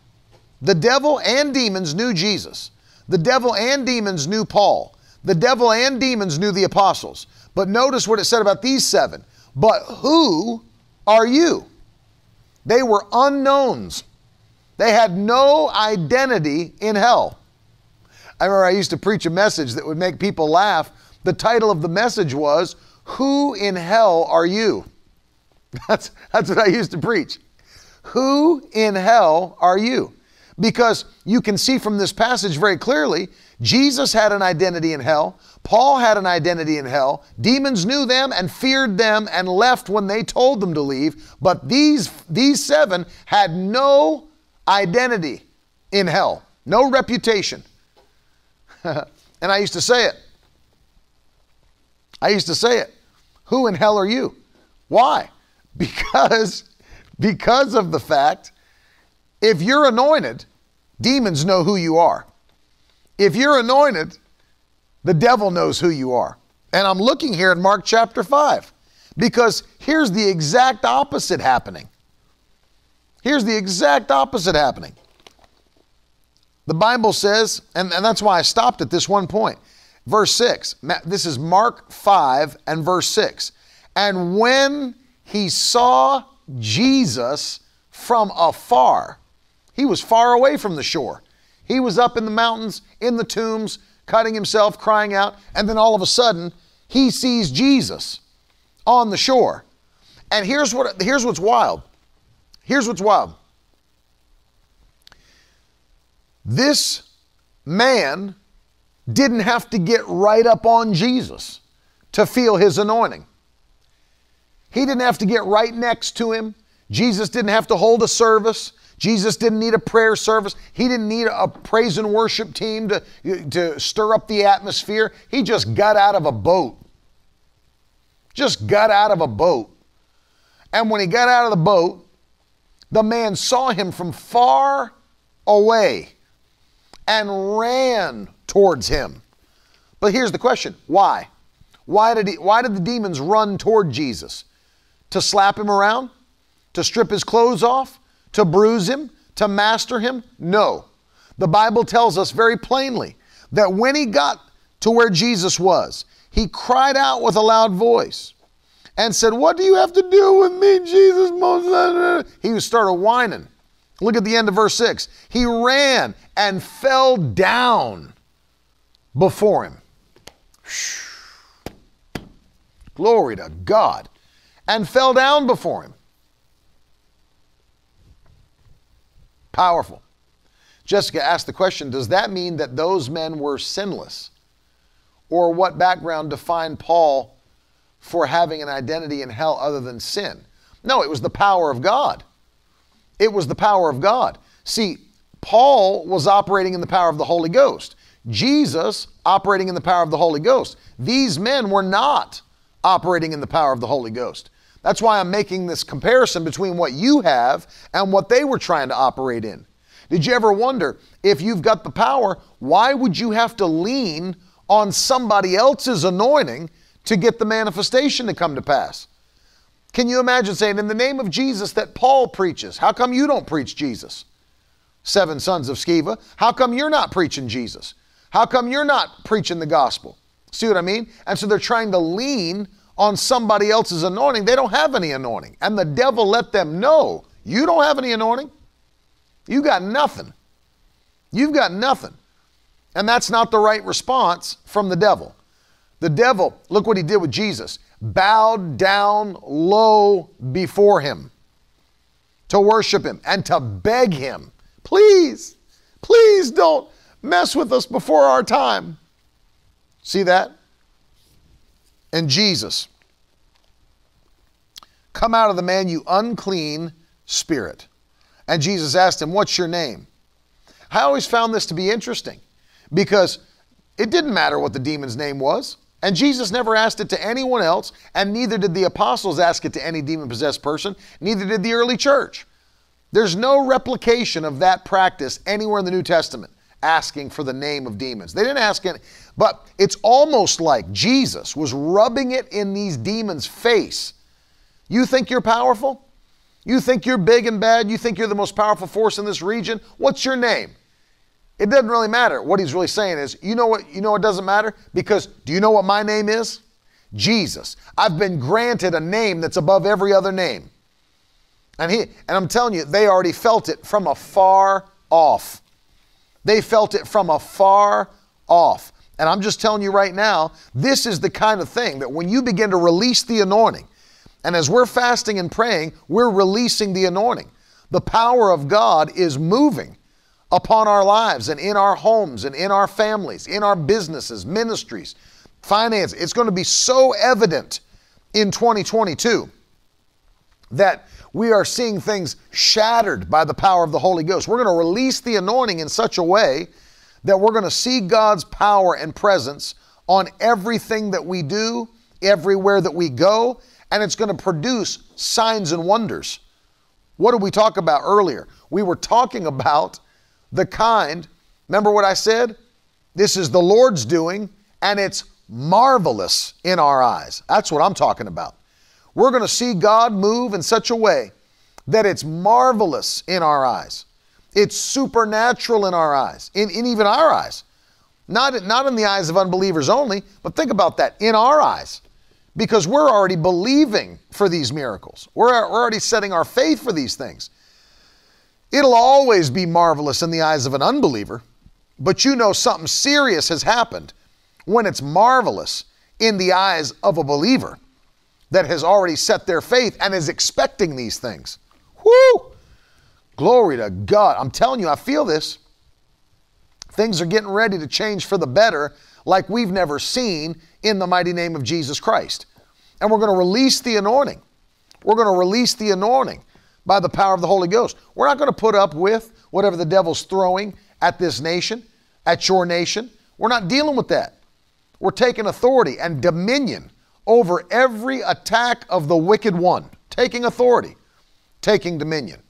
The devil and demons knew Jesus. The devil and demons knew Paul. The devil and demons knew the apostles. But notice what it said about these seven. But who are you? They were unknowns. They had no identity in hell. I remember I used to preach a message that would make people laugh. The title of the message was, Who in Hell Are You? *laughs* That's, that's what I used to preach. Who in hell are you? Because you can see from this passage very clearly, Jesus had an identity in hell. Paul had an identity in hell. Demons knew them and feared them and left when they told them to leave. But these, these seven had no identity in hell, no reputation. *laughs* and I used to say it. I used to say it. Who in hell are you? Why? *laughs* because because of the fact If you're anointed, demons know who you are. If you're anointed, the devil knows who you are. And I'm looking here in Mark chapter 5 because here's the exact opposite happening. Here's the exact opposite happening. The Bible says, and, and that's why I stopped at this one point. Verse 6. This is Mark 5 and verse 6. And when he saw Jesus from afar, he was far away from the shore. He was up in the mountains, in the tombs, cutting himself, crying out, and then all of a sudden, he sees Jesus on the shore. And here's what here's what's wild. Here's what's wild. This man didn't have to get right up on Jesus to feel his anointing. He didn't have to get right next to him. Jesus didn't have to hold a service. Jesus didn't need a prayer service. He didn't need a praise and worship team to, to stir up the atmosphere. He just got out of a boat. Just got out of a boat. And when he got out of the boat, the man saw him from far away and ran towards him. But here's the question why? Why did, he, why did the demons run toward Jesus? To slap him around? To strip his clothes off? To bruise him? To master him? No. The Bible tells us very plainly that when he got to where Jesus was, he cried out with a loud voice and said, What do you have to do with me, Jesus? He started whining. Look at the end of verse 6. He ran and fell down before him. Glory to God. And fell down before him. Powerful. Jessica asked the question Does that mean that those men were sinless? Or what background defined Paul for having an identity in hell other than sin? No, it was the power of God. It was the power of God. See, Paul was operating in the power of the Holy Ghost. Jesus operating in the power of the Holy Ghost. These men were not operating in the power of the Holy Ghost. That's why I'm making this comparison between what you have and what they were trying to operate in. Did you ever wonder if you've got the power, why would you have to lean on somebody else's anointing to get the manifestation to come to pass? Can you imagine saying, in the name of Jesus that Paul preaches, how come you don't preach Jesus? Seven sons of Sceva, how come you're not preaching Jesus? How come you're not preaching the gospel? See what I mean? And so they're trying to lean on somebody else's anointing. They don't have any anointing. And the devil let them know you don't have any anointing. You got nothing. You've got nothing. And that's not the right response from the devil. The devil, look what he did with Jesus, bowed down low before him to worship him and to beg him, please, please don't mess with us before our time. See that? And Jesus, come out of the man, you unclean spirit. And Jesus asked him, What's your name? I always found this to be interesting because it didn't matter what the demon's name was. And Jesus never asked it to anyone else, and neither did the apostles ask it to any demon possessed person, neither did the early church. There's no replication of that practice anywhere in the New Testament asking for the name of demons. They didn't ask it, but it's almost like Jesus was rubbing it in these demons' face. You think you're powerful? You think you're big and bad? You think you're the most powerful force in this region? What's your name? It doesn't really matter. What he's really saying is, you know what, you know it doesn't matter? Because do you know what my name is? Jesus. I've been granted a name that's above every other name. And he and I'm telling you, they already felt it from afar off. They felt it from afar off. And I'm just telling you right now, this is the kind of thing that when you begin to release the anointing, and as we're fasting and praying, we're releasing the anointing. The power of God is moving upon our lives and in our homes and in our families, in our businesses, ministries, finance. It's going to be so evident in 2022 that we are seeing things shattered by the power of the Holy Ghost. We're going to release the anointing in such a way that we're going to see God's power and presence on everything that we do, everywhere that we go, and it's going to produce signs and wonders What did we talk about earlier? We were talking about the kind, remember what I said? This is the Lord's doing, and it's marvelous in our eyes. That's what I'm talking about. We're going to see God move in such a way that it's marvelous in our eyes. It's supernatural in our eyes, in, in even our eyes. Not, not in the eyes of unbelievers only, but think about that in our eyes. Because we're already believing for these miracles. We're, we're already setting our faith for these things. It'll always be marvelous in the eyes of an unbeliever, but you know something serious has happened when it's marvelous in the eyes of a believer that has already set their faith and is expecting these things. Whoo! Glory to God. I'm telling you, I feel this. Things are getting ready to change for the better like we've never seen in the mighty name of Jesus Christ. And we're going to release the anointing. We're going to release the anointing by the power of the Holy Ghost. We're not going to put up with whatever the devil's throwing at this nation, at your nation. We're not dealing with that. We're taking authority and dominion over every attack of the wicked one, taking authority, taking dominion.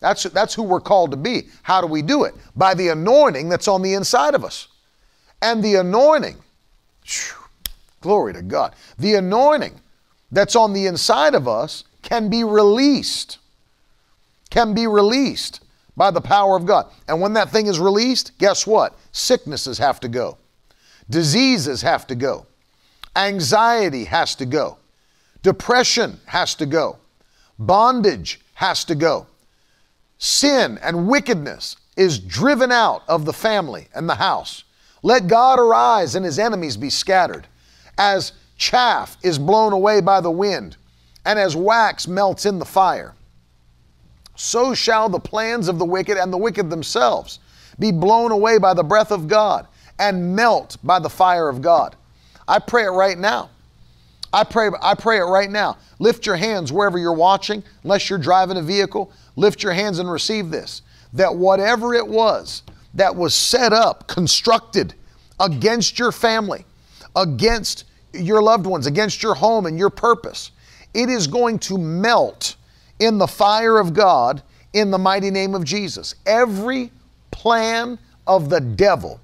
That's, that's who we're called to be. How do we do it? By the anointing that's on the inside of us. And the anointing, whew, glory to God, the anointing that's on the inside of us can be released. Can be released by the power of God. And when that thing is released, guess what? Sicknesses have to go, diseases have to go, anxiety has to go, depression has to go, bondage has to go. Sin and wickedness is driven out of the family and the house. Let God arise and his enemies be scattered. As chaff is blown away by the wind, and as wax melts in the fire, so shall the plans of the wicked and the wicked themselves be blown away by the breath of God and melt by the fire of God. I pray it right now. I pray, I pray it right now. Lift your hands wherever you're watching, unless you're driving a vehicle. Lift your hands and receive this. That whatever it was that was set up, constructed against your family, against your loved ones, against your home and your purpose, it is going to melt in the fire of God in the mighty name of Jesus. Every plan of the devil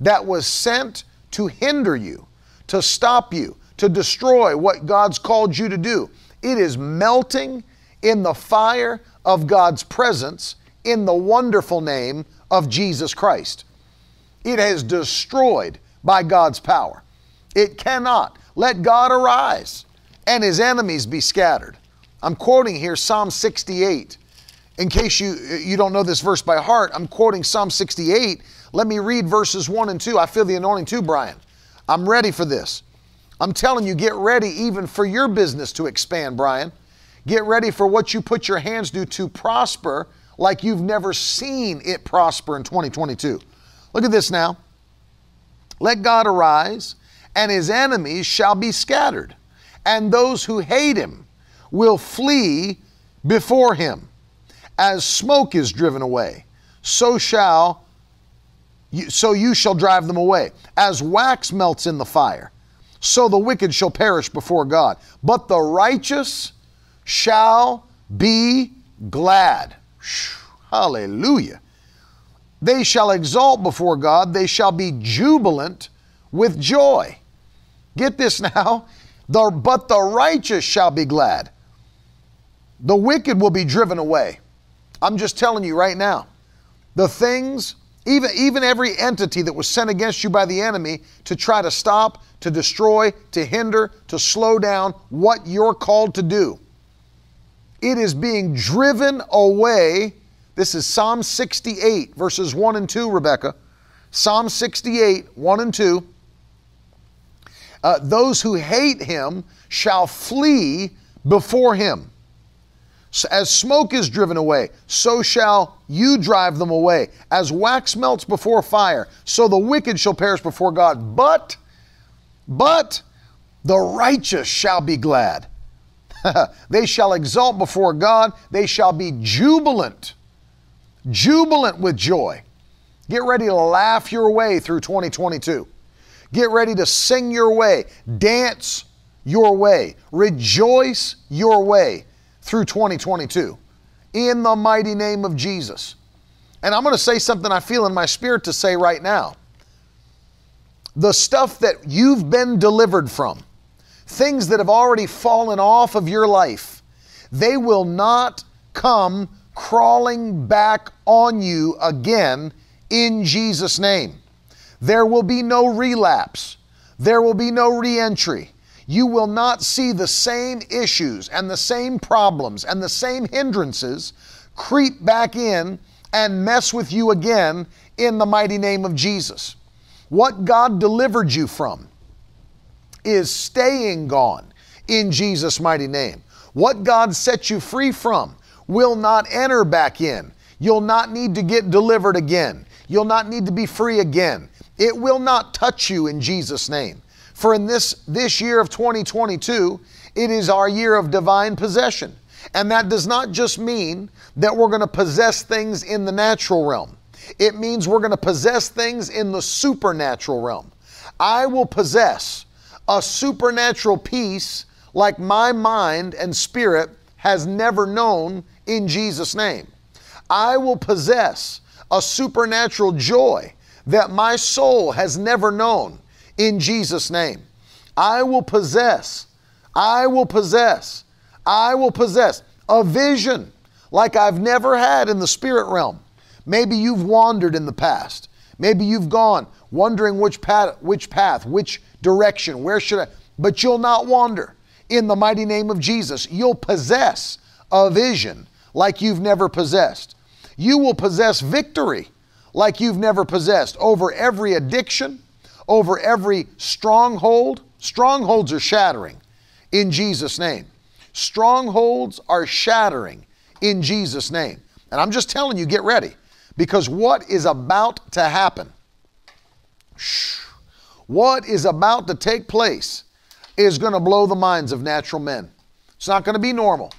that was sent to hinder you, to stop you, to destroy what God's called you to do, it is melting in the fire of God's presence in the wonderful name of Jesus Christ. It has destroyed by God's power. It cannot. Let God arise and his enemies be scattered. I'm quoting here Psalm 68. In case you, you don't know this verse by heart, I'm quoting Psalm 68. Let me read verses 1 and 2. I feel the anointing too, Brian. I'm ready for this. I'm telling you, get ready even for your business to expand, Brian. Get ready for what you put your hands to to prosper like you've never seen it prosper in 2022. Look at this now. Let God arise, and his enemies shall be scattered, and those who hate him will flee before him. As smoke is driven away, so shall you, so you shall drive them away. As wax melts in the fire, so the wicked shall perish before God. But the righteous shall be glad. Hallelujah. They shall exalt before God, they shall be jubilant with joy. Get this *laughs* now. The, but the righteous shall be glad. The wicked will be driven away. I'm just telling you right now. The things, even, even every entity that was sent against you by the enemy to try to stop, to destroy, to hinder, to slow down what you're called to do it is being driven away. This is Psalm 68, verses 1 and 2, Rebecca. Psalm 68, 1 and 2. Uh, those who hate him shall flee before him. So as smoke is driven away, so shall you drive them away. As wax melts before fire, so the wicked shall perish before God. But, but the righteous shall be glad. *laughs* they shall exalt before God. They shall be jubilant, jubilant with joy. Get ready to laugh your way through 2022. Get ready to sing your way, dance your way, rejoice your way through 2022 in the mighty name of Jesus. And I'm going to say something I feel in my spirit to say right now. The stuff that you've been delivered from, things that have already fallen off of your life, they will not come crawling back on you again in Jesus' name. There will be no relapse. There will be no reentry. You will not see the same issues and the same problems and the same hindrances creep back in and mess with you again in the mighty name of Jesus. What God delivered you from is staying gone in Jesus' mighty name. What God set you free from will not enter back in. You'll not need to get delivered again. You'll not need to be free again. It will not touch you in Jesus' name. For in this, this year of 2022, it is our year of divine possession. And that does not just mean that we're going to possess things in the natural realm. It means we're going to possess things in the supernatural realm. I will possess a supernatural peace like my mind and spirit has never known in Jesus' name. I will possess a supernatural joy that my soul has never known in Jesus' name. I will possess, I will possess, I will possess a vision like I've never had in the spirit realm. Maybe you've wandered in the past. Maybe you've gone wondering which path, which path, which direction, where should I, but you'll not wander in the mighty name of Jesus. You'll possess a vision like you've never possessed. You will possess victory like you've never possessed over every addiction, over every stronghold. Strongholds are shattering in Jesus' name. Strongholds are shattering in Jesus' name. And I'm just telling you, get ready because what is about to happen, what is about to take place, is going to blow the minds of natural men. It's not going to be normal.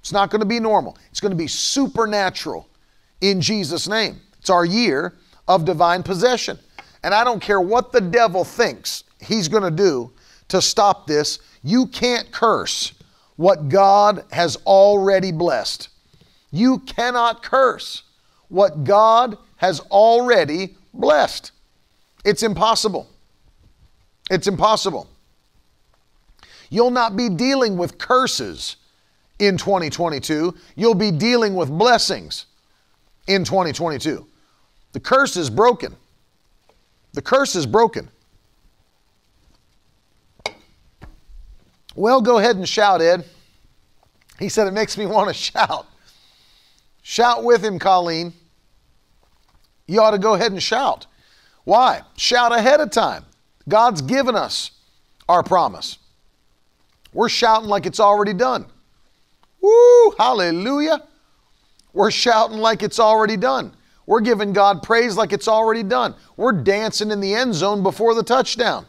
It's not going to be normal. It's going to be supernatural in Jesus' name. It's our year of divine possession. And I don't care what the devil thinks he's going to do to stop this, you can't curse what God has already blessed. You cannot curse what God has already blessed. It's impossible. It's impossible. You'll not be dealing with curses in 2022, you'll be dealing with blessings in 2022. The curse is broken. The curse is broken. Well, go ahead and shout, Ed. He said, It makes me *laughs* want to shout. Shout with him, Colleen. You ought to go ahead and shout. Why? Shout ahead of time. God's given us our promise. We're shouting like it's already done. Woo! Hallelujah. We're shouting like it's already done. We're giving God praise like it's already done. We're dancing in the end zone before the touchdown.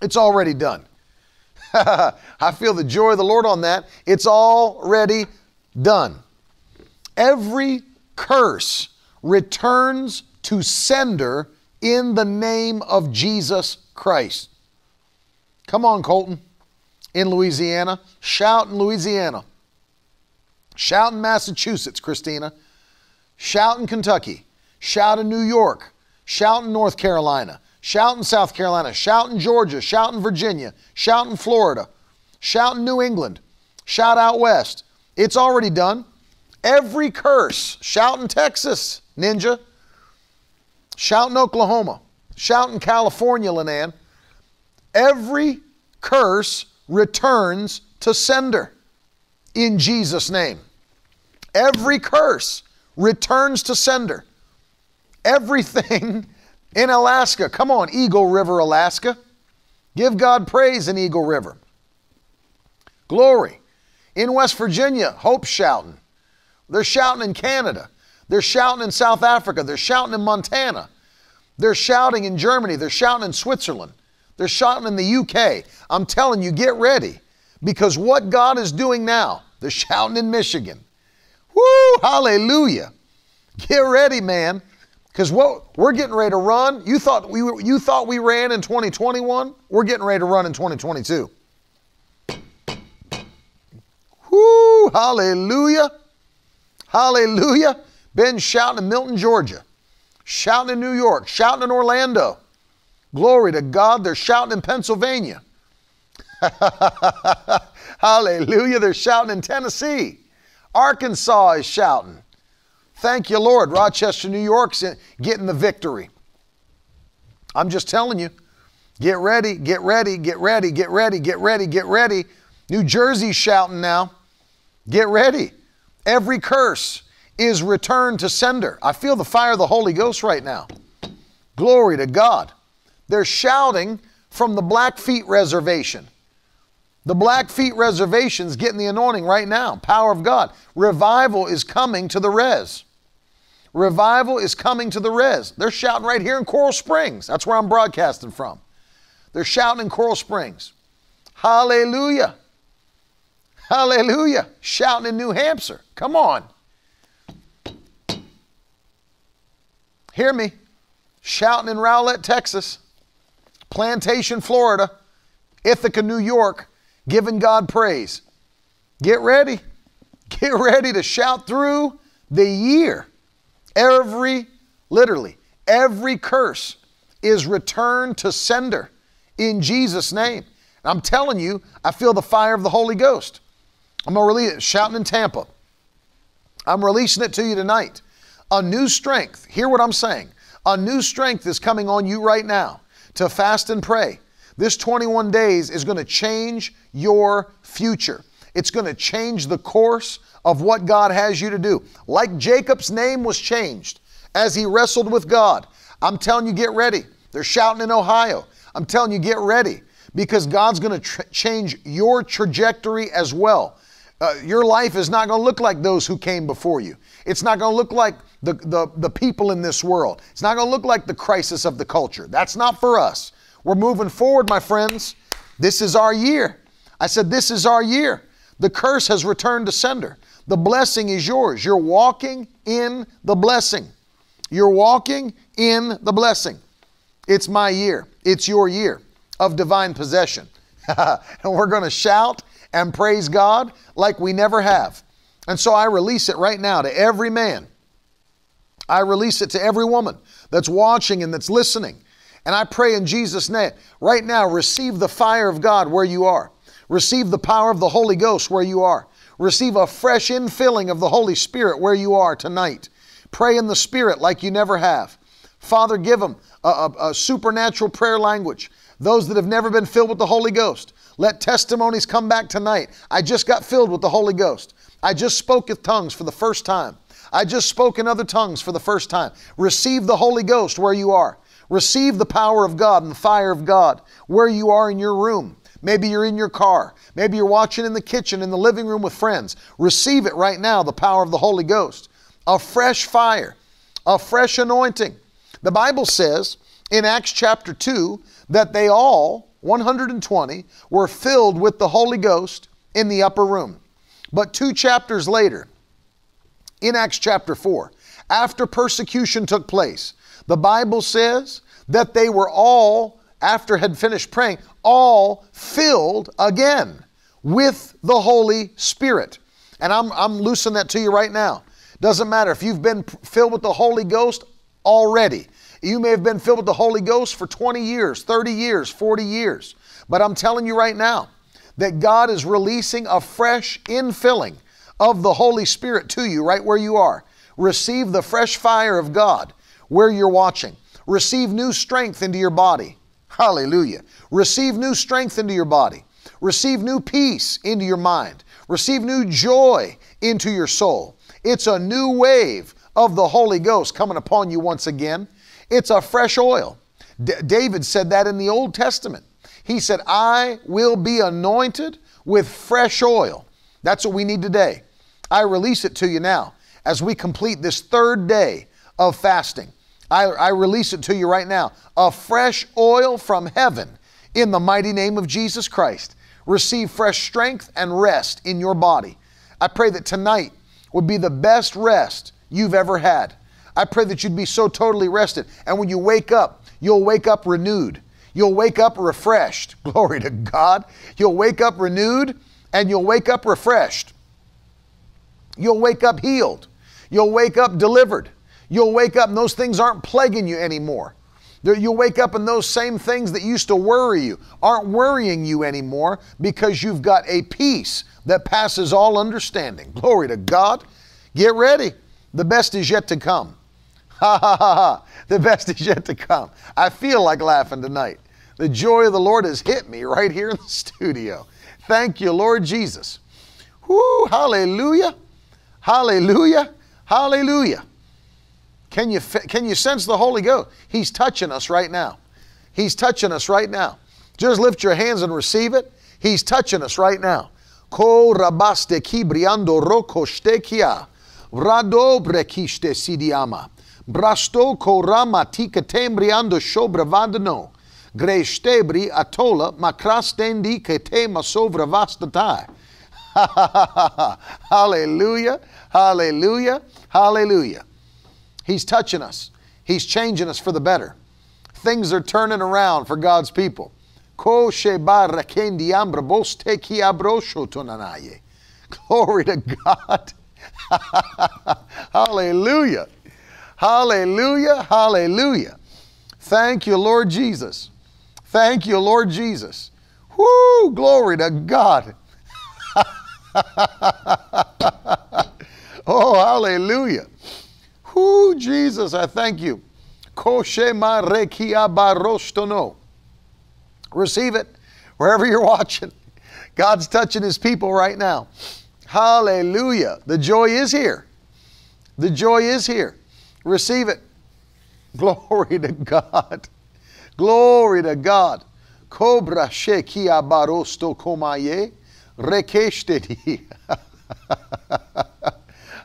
It's already done. *laughs* I feel the joy of the Lord on that. It's already done. Every curse returns to sender in the name of Jesus Christ. Come on, Colton, in Louisiana. Shout in Louisiana. Shout in Massachusetts, Christina. Shout in Kentucky. Shout in New York. Shout in North Carolina. Shout in South Carolina. Shout in Georgia. Shout in Virginia. Shout in Florida. Shout in New England. Shout out west. It's already done. Every curse. Shout in Texas, Ninja. Shout in Oklahoma. Shout in California, Lenan. Every curse returns to sender in Jesus' name. Every curse returns to sender. Everything *laughs* in Alaska. Come on, Eagle River, Alaska. Give God praise in Eagle River. Glory. In West Virginia, Hope shouting. They're shouting in Canada. They're shouting in South Africa. They're shouting in Montana. They're shouting in Germany. They're shouting in Switzerland. They're shouting in the UK. I'm telling you, get ready because what God is doing now, they're shouting in Michigan. Woo, hallelujah. Get ready, man. Because what we're getting ready to run, you thought we you thought we ran in 2021, we're getting ready to run in 2022. Woo, hallelujah. Hallelujah. Been shouting in Milton, Georgia, shouting in New York, shouting in Orlando. Glory to God. They're shouting in Pennsylvania. *laughs* Hallelujah. They're shouting in Tennessee. Arkansas is shouting. Thank you, Lord. Rochester, New York's getting the victory. I'm just telling you. Get ready, get ready, get ready, get ready, get ready, get ready. New Jersey's shouting now. Get ready. Every curse is returned to sender. I feel the fire of the Holy Ghost right now. Glory to God. They're shouting from the Blackfeet Reservation. The Blackfeet Reservation's getting the anointing right now. Power of God. Revival is coming to the res. Revival is coming to the res. They're shouting right here in Coral Springs. That's where I'm broadcasting from. They're shouting in Coral Springs. Hallelujah. Hallelujah. Shouting in New Hampshire. Come on. Hear me. Shouting in Rowlett, Texas. Plantation, Florida. Ithaca, New York. Giving God praise. Get ready. *laughs* Get ready to shout through the year. Every, literally, every curse is returned to sender in Jesus' name. I'm telling you, I feel the fire of the Holy Ghost. I'm going to release it, shouting in Tampa. I'm releasing it to you tonight. A new strength, hear what I'm saying. A new strength is coming on you right now to fast and pray. This 21 days is going to change your future. It's going to change the course of what God has you to do. Like Jacob's name was changed as he wrestled with God. I'm telling you, get ready. They're shouting in Ohio. I'm telling you, get ready because God's going to tra- change your trajectory as well. Uh, your life is not going to look like those who came before you. It's not going to look like the, the, the people in this world. It's not going to look like the crisis of the culture. That's not for us. We're moving forward, my friends. This is our year. I said, This is our year. The curse has returned to sender. The blessing is yours. You're walking in the blessing. You're walking in the blessing. It's my year. It's your year of divine possession. *laughs* and we're going to shout and praise God like we never have. And so I release it right now to every man. I release it to every woman that's watching and that's listening. And I pray in Jesus' name, right now, receive the fire of God where you are. Receive the power of the Holy Ghost where you are. Receive a fresh infilling of the Holy Spirit where you are tonight. Pray in the Spirit like you never have. Father, give them a, a, a supernatural prayer language. Those that have never been filled with the Holy Ghost, let testimonies come back tonight. I just got filled with the Holy Ghost. I just spoke with tongues for the first time. I just spoke in other tongues for the first time. Receive the Holy Ghost where you are. Receive the power of God and the fire of God where you are in your room. Maybe you're in your car. Maybe you're watching in the kitchen, in the living room with friends. Receive it right now, the power of the Holy Ghost. A fresh fire, a fresh anointing. The Bible says in Acts chapter 2 that they all, 120, were filled with the Holy Ghost in the upper room. But two chapters later, in Acts chapter 4, after persecution took place, the Bible says that they were all, after had finished praying, all filled again with the Holy Spirit. And I'm, I'm loosing that to you right now. Doesn't matter if you've been filled with the Holy Ghost already. You may have been filled with the Holy Ghost for 20 years, 30 years, 40 years. But I'm telling you right now that God is releasing a fresh infilling of the Holy Spirit to you right where you are. Receive the fresh fire of God where you're watching. Receive new strength into your body. Hallelujah. Receive new strength into your body. Receive new peace into your mind. Receive new joy into your soul. It's a new wave of the Holy Ghost coming upon you once again. It's a fresh oil. D- David said that in the Old Testament. He said, I will be anointed with fresh oil. That's what we need today. I release it to you now as we complete this third day of fasting. I, I release it to you right now. A fresh oil from heaven in the mighty name of Jesus Christ. Receive fresh strength and rest in your body. I pray that tonight would be the best rest you've ever had. I pray that you'd be so totally rested. And when you wake up, you'll wake up renewed. You'll wake up refreshed. *laughs* Glory to God. You'll wake up renewed and you'll wake up refreshed. You'll wake up healed. You'll wake up delivered. You'll wake up and those things aren't plaguing you anymore. You'll wake up and those same things that used to worry you aren't worrying you anymore because you've got a peace that passes all understanding. Glory to God. Get ready. The best is yet to come. Ha ha ha ha. The best is yet to come. I feel like laughing tonight. The joy of the Lord has hit me right here in the studio. Thank you, Lord Jesus. Whoo, hallelujah. Hallelujah. Hallelujah. Can you, can you sense the Holy Ghost? He's touching us right now. He's touching us right now. Just lift your hands and receive it. He's touching us right now. Ko rabaste roko stekia. Brekiste sidiama. Brasto korama tika tembriando shobra vandano. Greštebri atola makrastendi kete masovra vastatai. *laughs* Hallelujah. Hallelujah. Hallelujah. He's touching us. He's changing us for the better. Things are turning around for God's people. Glory to God. *laughs* Hallelujah. Hallelujah. Hallelujah. Thank you, Lord Jesus. Thank you, Lord Jesus. Whoo, glory to God. *laughs* oh, hallelujah. Whoo, Jesus, I thank you. Receive it wherever you're *laughs* watching. God's touching his people right now. Hallelujah. The joy is here. The joy is here. Receive it. Glory to God. Glory to God. Cobra shekia barosto komaye rekeshtedi. *laughs*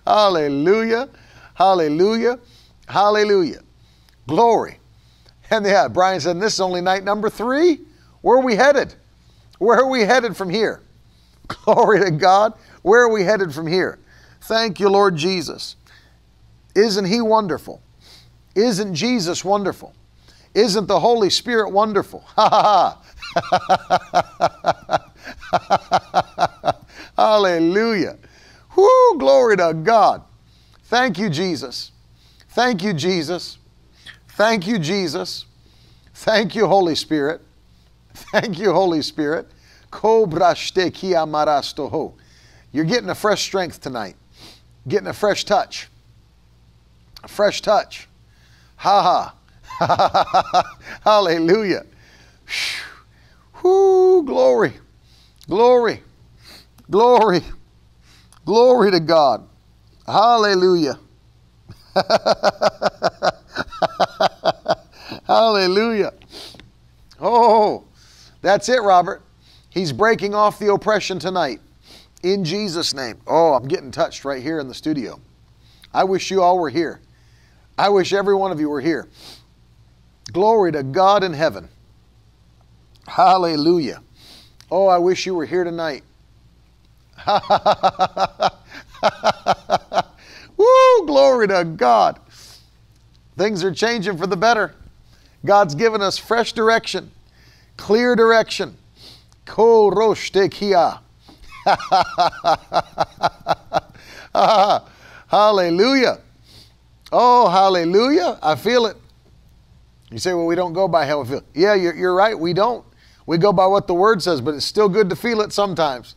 Hallelujah. Hallelujah. Hallelujah. Glory. And yeah, Brian said, This is only night number three. Where are we headed? Where are we headed from here? *laughs* Glory to God. Where are we headed from here? Thank you, Lord Jesus. Isn't He wonderful? Isn't Jesus wonderful? Isn't the Holy Spirit wonderful? Ha ha ha. Hallelujah. Whoo, glory to God. Thank you, Jesus. Thank you, Jesus. Thank you, Jesus. Thank you, Holy Spirit. Thank you, Holy Spirit. You're getting a fresh strength tonight, getting a fresh touch. A fresh touch. Ha ha. *laughs* Hallelujah. Whoo, glory, glory, glory, glory to God. Hallelujah. *laughs* Hallelujah. Oh, that's it, Robert. He's breaking off the oppression tonight. In Jesus' name. Oh, I'm getting touched right here in the studio. I wish you all were here. I wish every one of you were here. Glory to God in heaven. Hallelujah. Oh, I wish you were here tonight. *laughs* Woo, glory to God. Things are changing for the better. God's given us fresh direction, clear direction. Ko roshte *laughs* Hallelujah. Oh, hallelujah. I feel it. You say, well, we don't go by how we feel. Yeah, you're, you're right. We don't. We go by what the word says, but it's still good to feel it sometimes.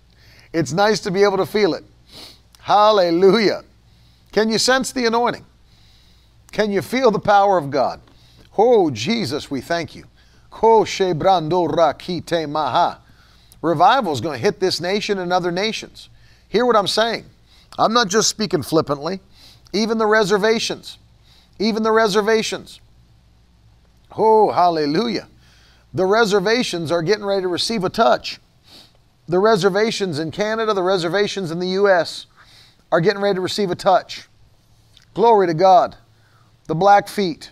It's nice to be able to feel it. Hallelujah. Can you sense the anointing? Can you feel the power of God? Oh, Jesus, we thank you. Revival is going to hit this nation and other nations. Hear what I'm saying. I'm not just speaking flippantly. Even the reservations, even the reservations. Oh, hallelujah. The reservations are getting ready to receive a touch. The reservations in Canada, the reservations in the U.S. are getting ready to receive a touch. Glory to God. The Blackfeet,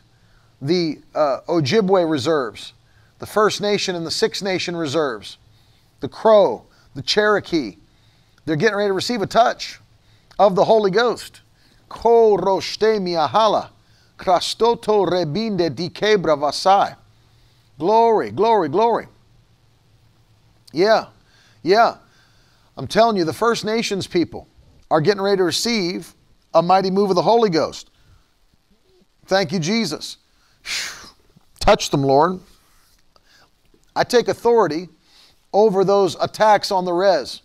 the uh, Ojibwe reserves, the First Nation and the Six Nation reserves, the Crow, the Cherokee, they're getting ready to receive a touch of the Holy Ghost. Ko roshte miahala. Krastoto rebinde dikebra vasai. Glory, glory, glory. Yeah, yeah. I'm telling you, the First Nations people are getting ready to receive a mighty move of the Holy Ghost. Thank you, Jesus. Touch them, Lord. I take authority over those attacks on the res,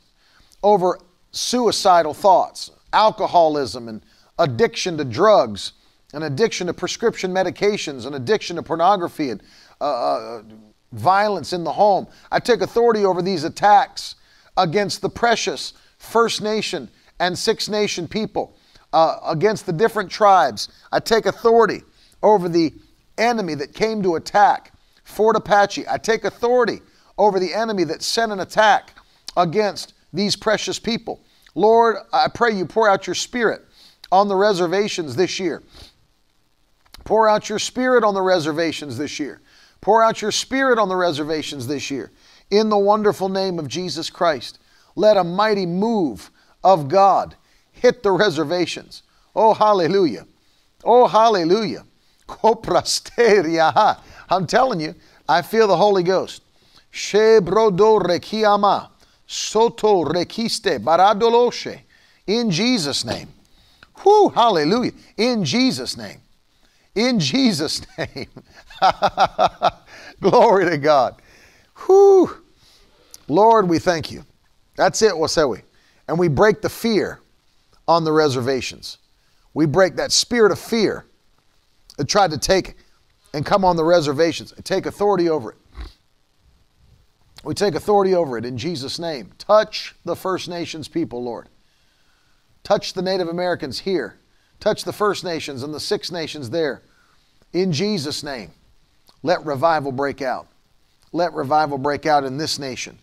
over suicidal thoughts, alcoholism, and addiction to drugs, an addiction to prescription medications, an addiction to pornography, and uh, uh, violence in the home. I take authority over these attacks against the precious First Nation and Six Nation people, uh, against the different tribes. I take authority over the enemy that came to attack Fort Apache. I take authority over the enemy that sent an attack against these precious people. Lord, I pray you pour out your spirit on the reservations this year. Pour out your spirit on the reservations this year. Pour out your spirit on the reservations this year. In the wonderful name of Jesus Christ, let a mighty move of God hit the reservations. Oh, hallelujah. Oh, hallelujah. I'm telling you, I feel the Holy Ghost. Shebrodo rekiama, soto rekiste baradoloshe. In Jesus' name. Whew, hallelujah. In Jesus' name. In Jesus' *laughs* name. *laughs* Glory to God. Whew. Lord, we thank you. That's it, what say we? And we break the fear on the reservations. We break that spirit of fear that tried to take and come on the reservations and take authority over it. We take authority over it in Jesus' name. Touch the First Nations people, Lord. Touch the Native Americans here. Touch the First Nations and the Six Nations there. In Jesus' name, let revival break out. Let revival break out in this nation.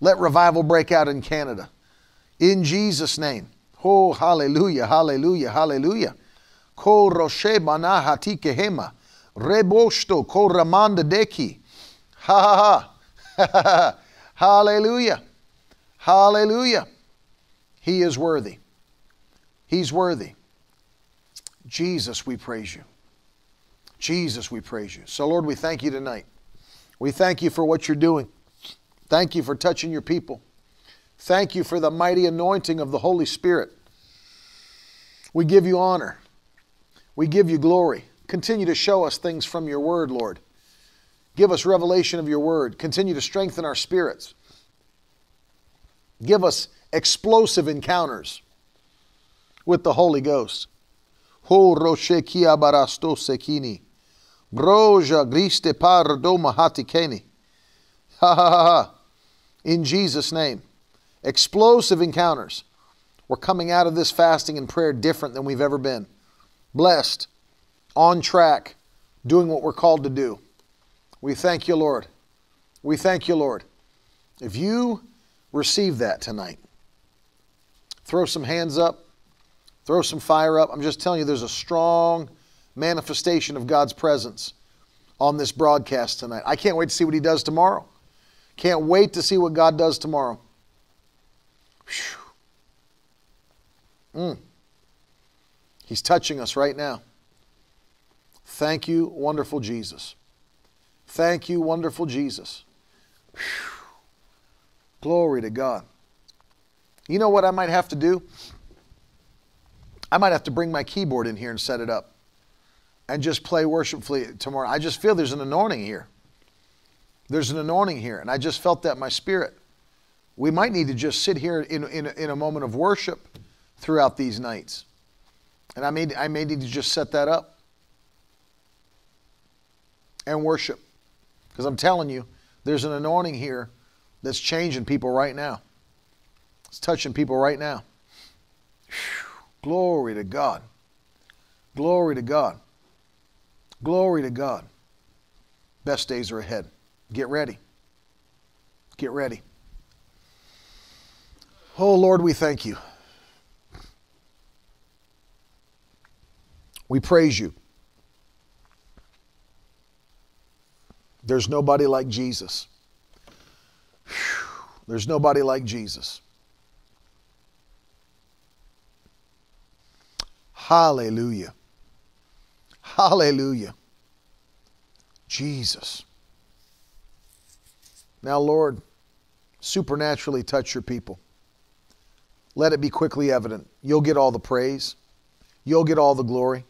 Let revival break out in Canada. In Jesus' name. Oh, hallelujah, hallelujah, hallelujah. Ko roshe manahati kehema. Rebosto ko ramanda deki. Ha ha ha. *laughs* Hallelujah. Hallelujah. He is worthy. He's worthy. Jesus, we praise you. Jesus, we praise you. So, Lord, we thank you tonight. We thank you for what you're doing. Thank you for touching your people. Thank you for the mighty anointing of the Holy Spirit. We give you honor. We give you glory. Continue to show us things from your word, Lord. Give us revelation of your word. Continue to strengthen our spirits. Give us explosive encounters with the Holy Ghost. Ho roche kia barasto sekini. Groja griste pardo mahatikeni. Ha ha ha ha. In Jesus' name. Explosive encounters. We're coming out of this fasting and prayer different than we've ever been. Blessed, on track, doing what we're called to do. We thank you, Lord. We thank you, Lord. If you receive that tonight, throw some hands up, Throw some fire up. I'm just telling you, there's a strong manifestation of God's presence on this broadcast tonight. I can't wait to see what He does tomorrow. Can't wait to see what God does tomorrow. Mm. He's touching us right now. Thank you, wonderful Jesus. Thank you, wonderful Jesus. Whew. Glory to God. You know what I might have to do? I might have to bring my keyboard in here and set it up and just play worshipfully tomorrow. I just feel there's an anointing here. There's an anointing here, and I just felt that in my spirit. We might need to just sit here in, in, in a moment of worship throughout these nights. And I may, I may need to just set that up and worship. Because I'm telling you, there's an anointing here that's changing people right now. It's touching people right now. Glory to God. Glory to God. Glory to God. Best days are ahead. Get ready. Get ready. Oh, Lord, we thank you. We praise you. There's nobody like Jesus. There's nobody like Jesus. Hallelujah. Hallelujah. Jesus. Now, Lord, supernaturally touch your people. Let it be quickly evident. You'll get all the praise, You'll get all the glory.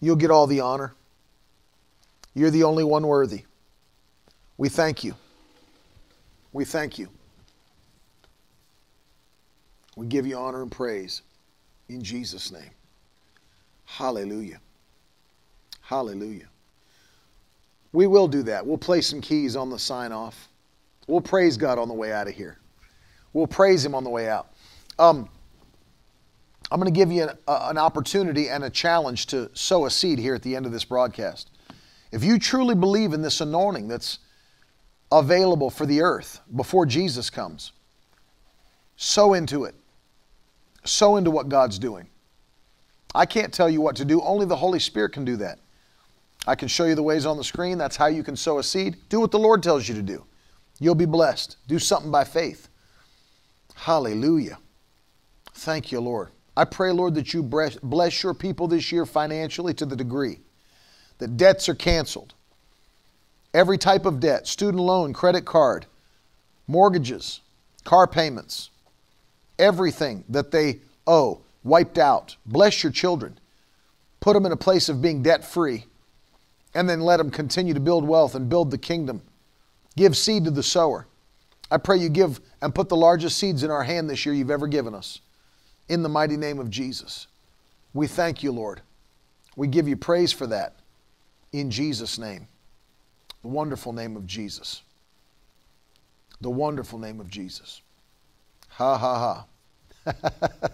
You'll get all the honor. You're the only one worthy. We thank you. We thank you. We give you honor and praise in Jesus' name. Hallelujah. Hallelujah. We will do that. We'll play some keys on the sign off. We'll praise God on the way out of here. We'll praise Him on the way out. Um, I'm going to give you an, uh, an opportunity and a challenge to sow a seed here at the end of this broadcast. If you truly believe in this anointing that's available for the earth before Jesus comes, sow into it. Sow into what God's doing. I can't tell you what to do, only the Holy Spirit can do that. I can show you the ways on the screen. That's how you can sow a seed. Do what the Lord tells you to do. You'll be blessed. Do something by faith. Hallelujah. Thank you, Lord. I pray, Lord, that you bless your people this year financially to the degree that debts are canceled. Every type of debt student loan, credit card, mortgages, car payments, everything that they owe wiped out. Bless your children. Put them in a place of being debt free and then let them continue to build wealth and build the kingdom. Give seed to the sower. I pray you give and put the largest seeds in our hand this year you've ever given us. In the mighty name of Jesus. We thank you, Lord. We give you praise for that. In Jesus' name. The wonderful name of Jesus. The wonderful name of Jesus. Ha ha ha. *laughs*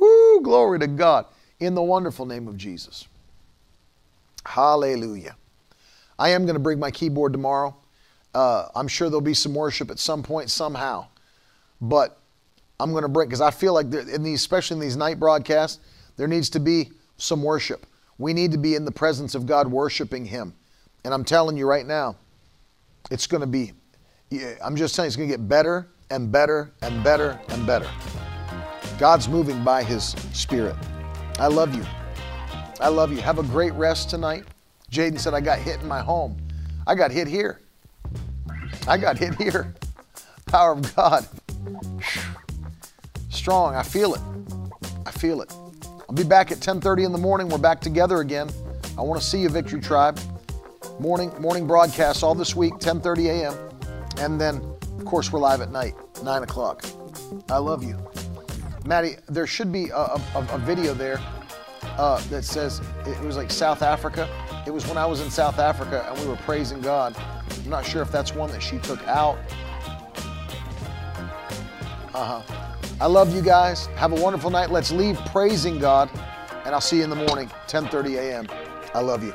Whoo, glory to God. In the wonderful name of Jesus. Hallelujah. I am going to bring my keyboard tomorrow. Uh, I'm sure there'll be some worship at some point, somehow. But I'm going to bring, because I feel like in these, especially in these night broadcasts, there needs to be some worship. We need to be in the presence of God worshiping Him. And I'm telling you right now, it's going to be, I'm just telling you, it's going to get better and better and better and better. God's moving by His Spirit. I love you. I love you. Have a great rest tonight. Jaden said, I got hit in my home. I got hit here. I got hit here. Power of God. Strong. I feel it. I feel it. I'll be back at 10:30 in the morning. We're back together again. I want to see you, Victory Tribe. Morning morning broadcast all this week, 10:30 a.m. And then, of course, we're live at night, 9 o'clock. I love you. Maddie, there should be a, a, a video there uh, that says it was like South Africa. It was when I was in South Africa and we were praising God. I'm not sure if that's one that she took out. Uh huh. I love you guys. Have a wonderful night. Let's leave praising God, and I'll see you in the morning, 10:30 a.m. I love you.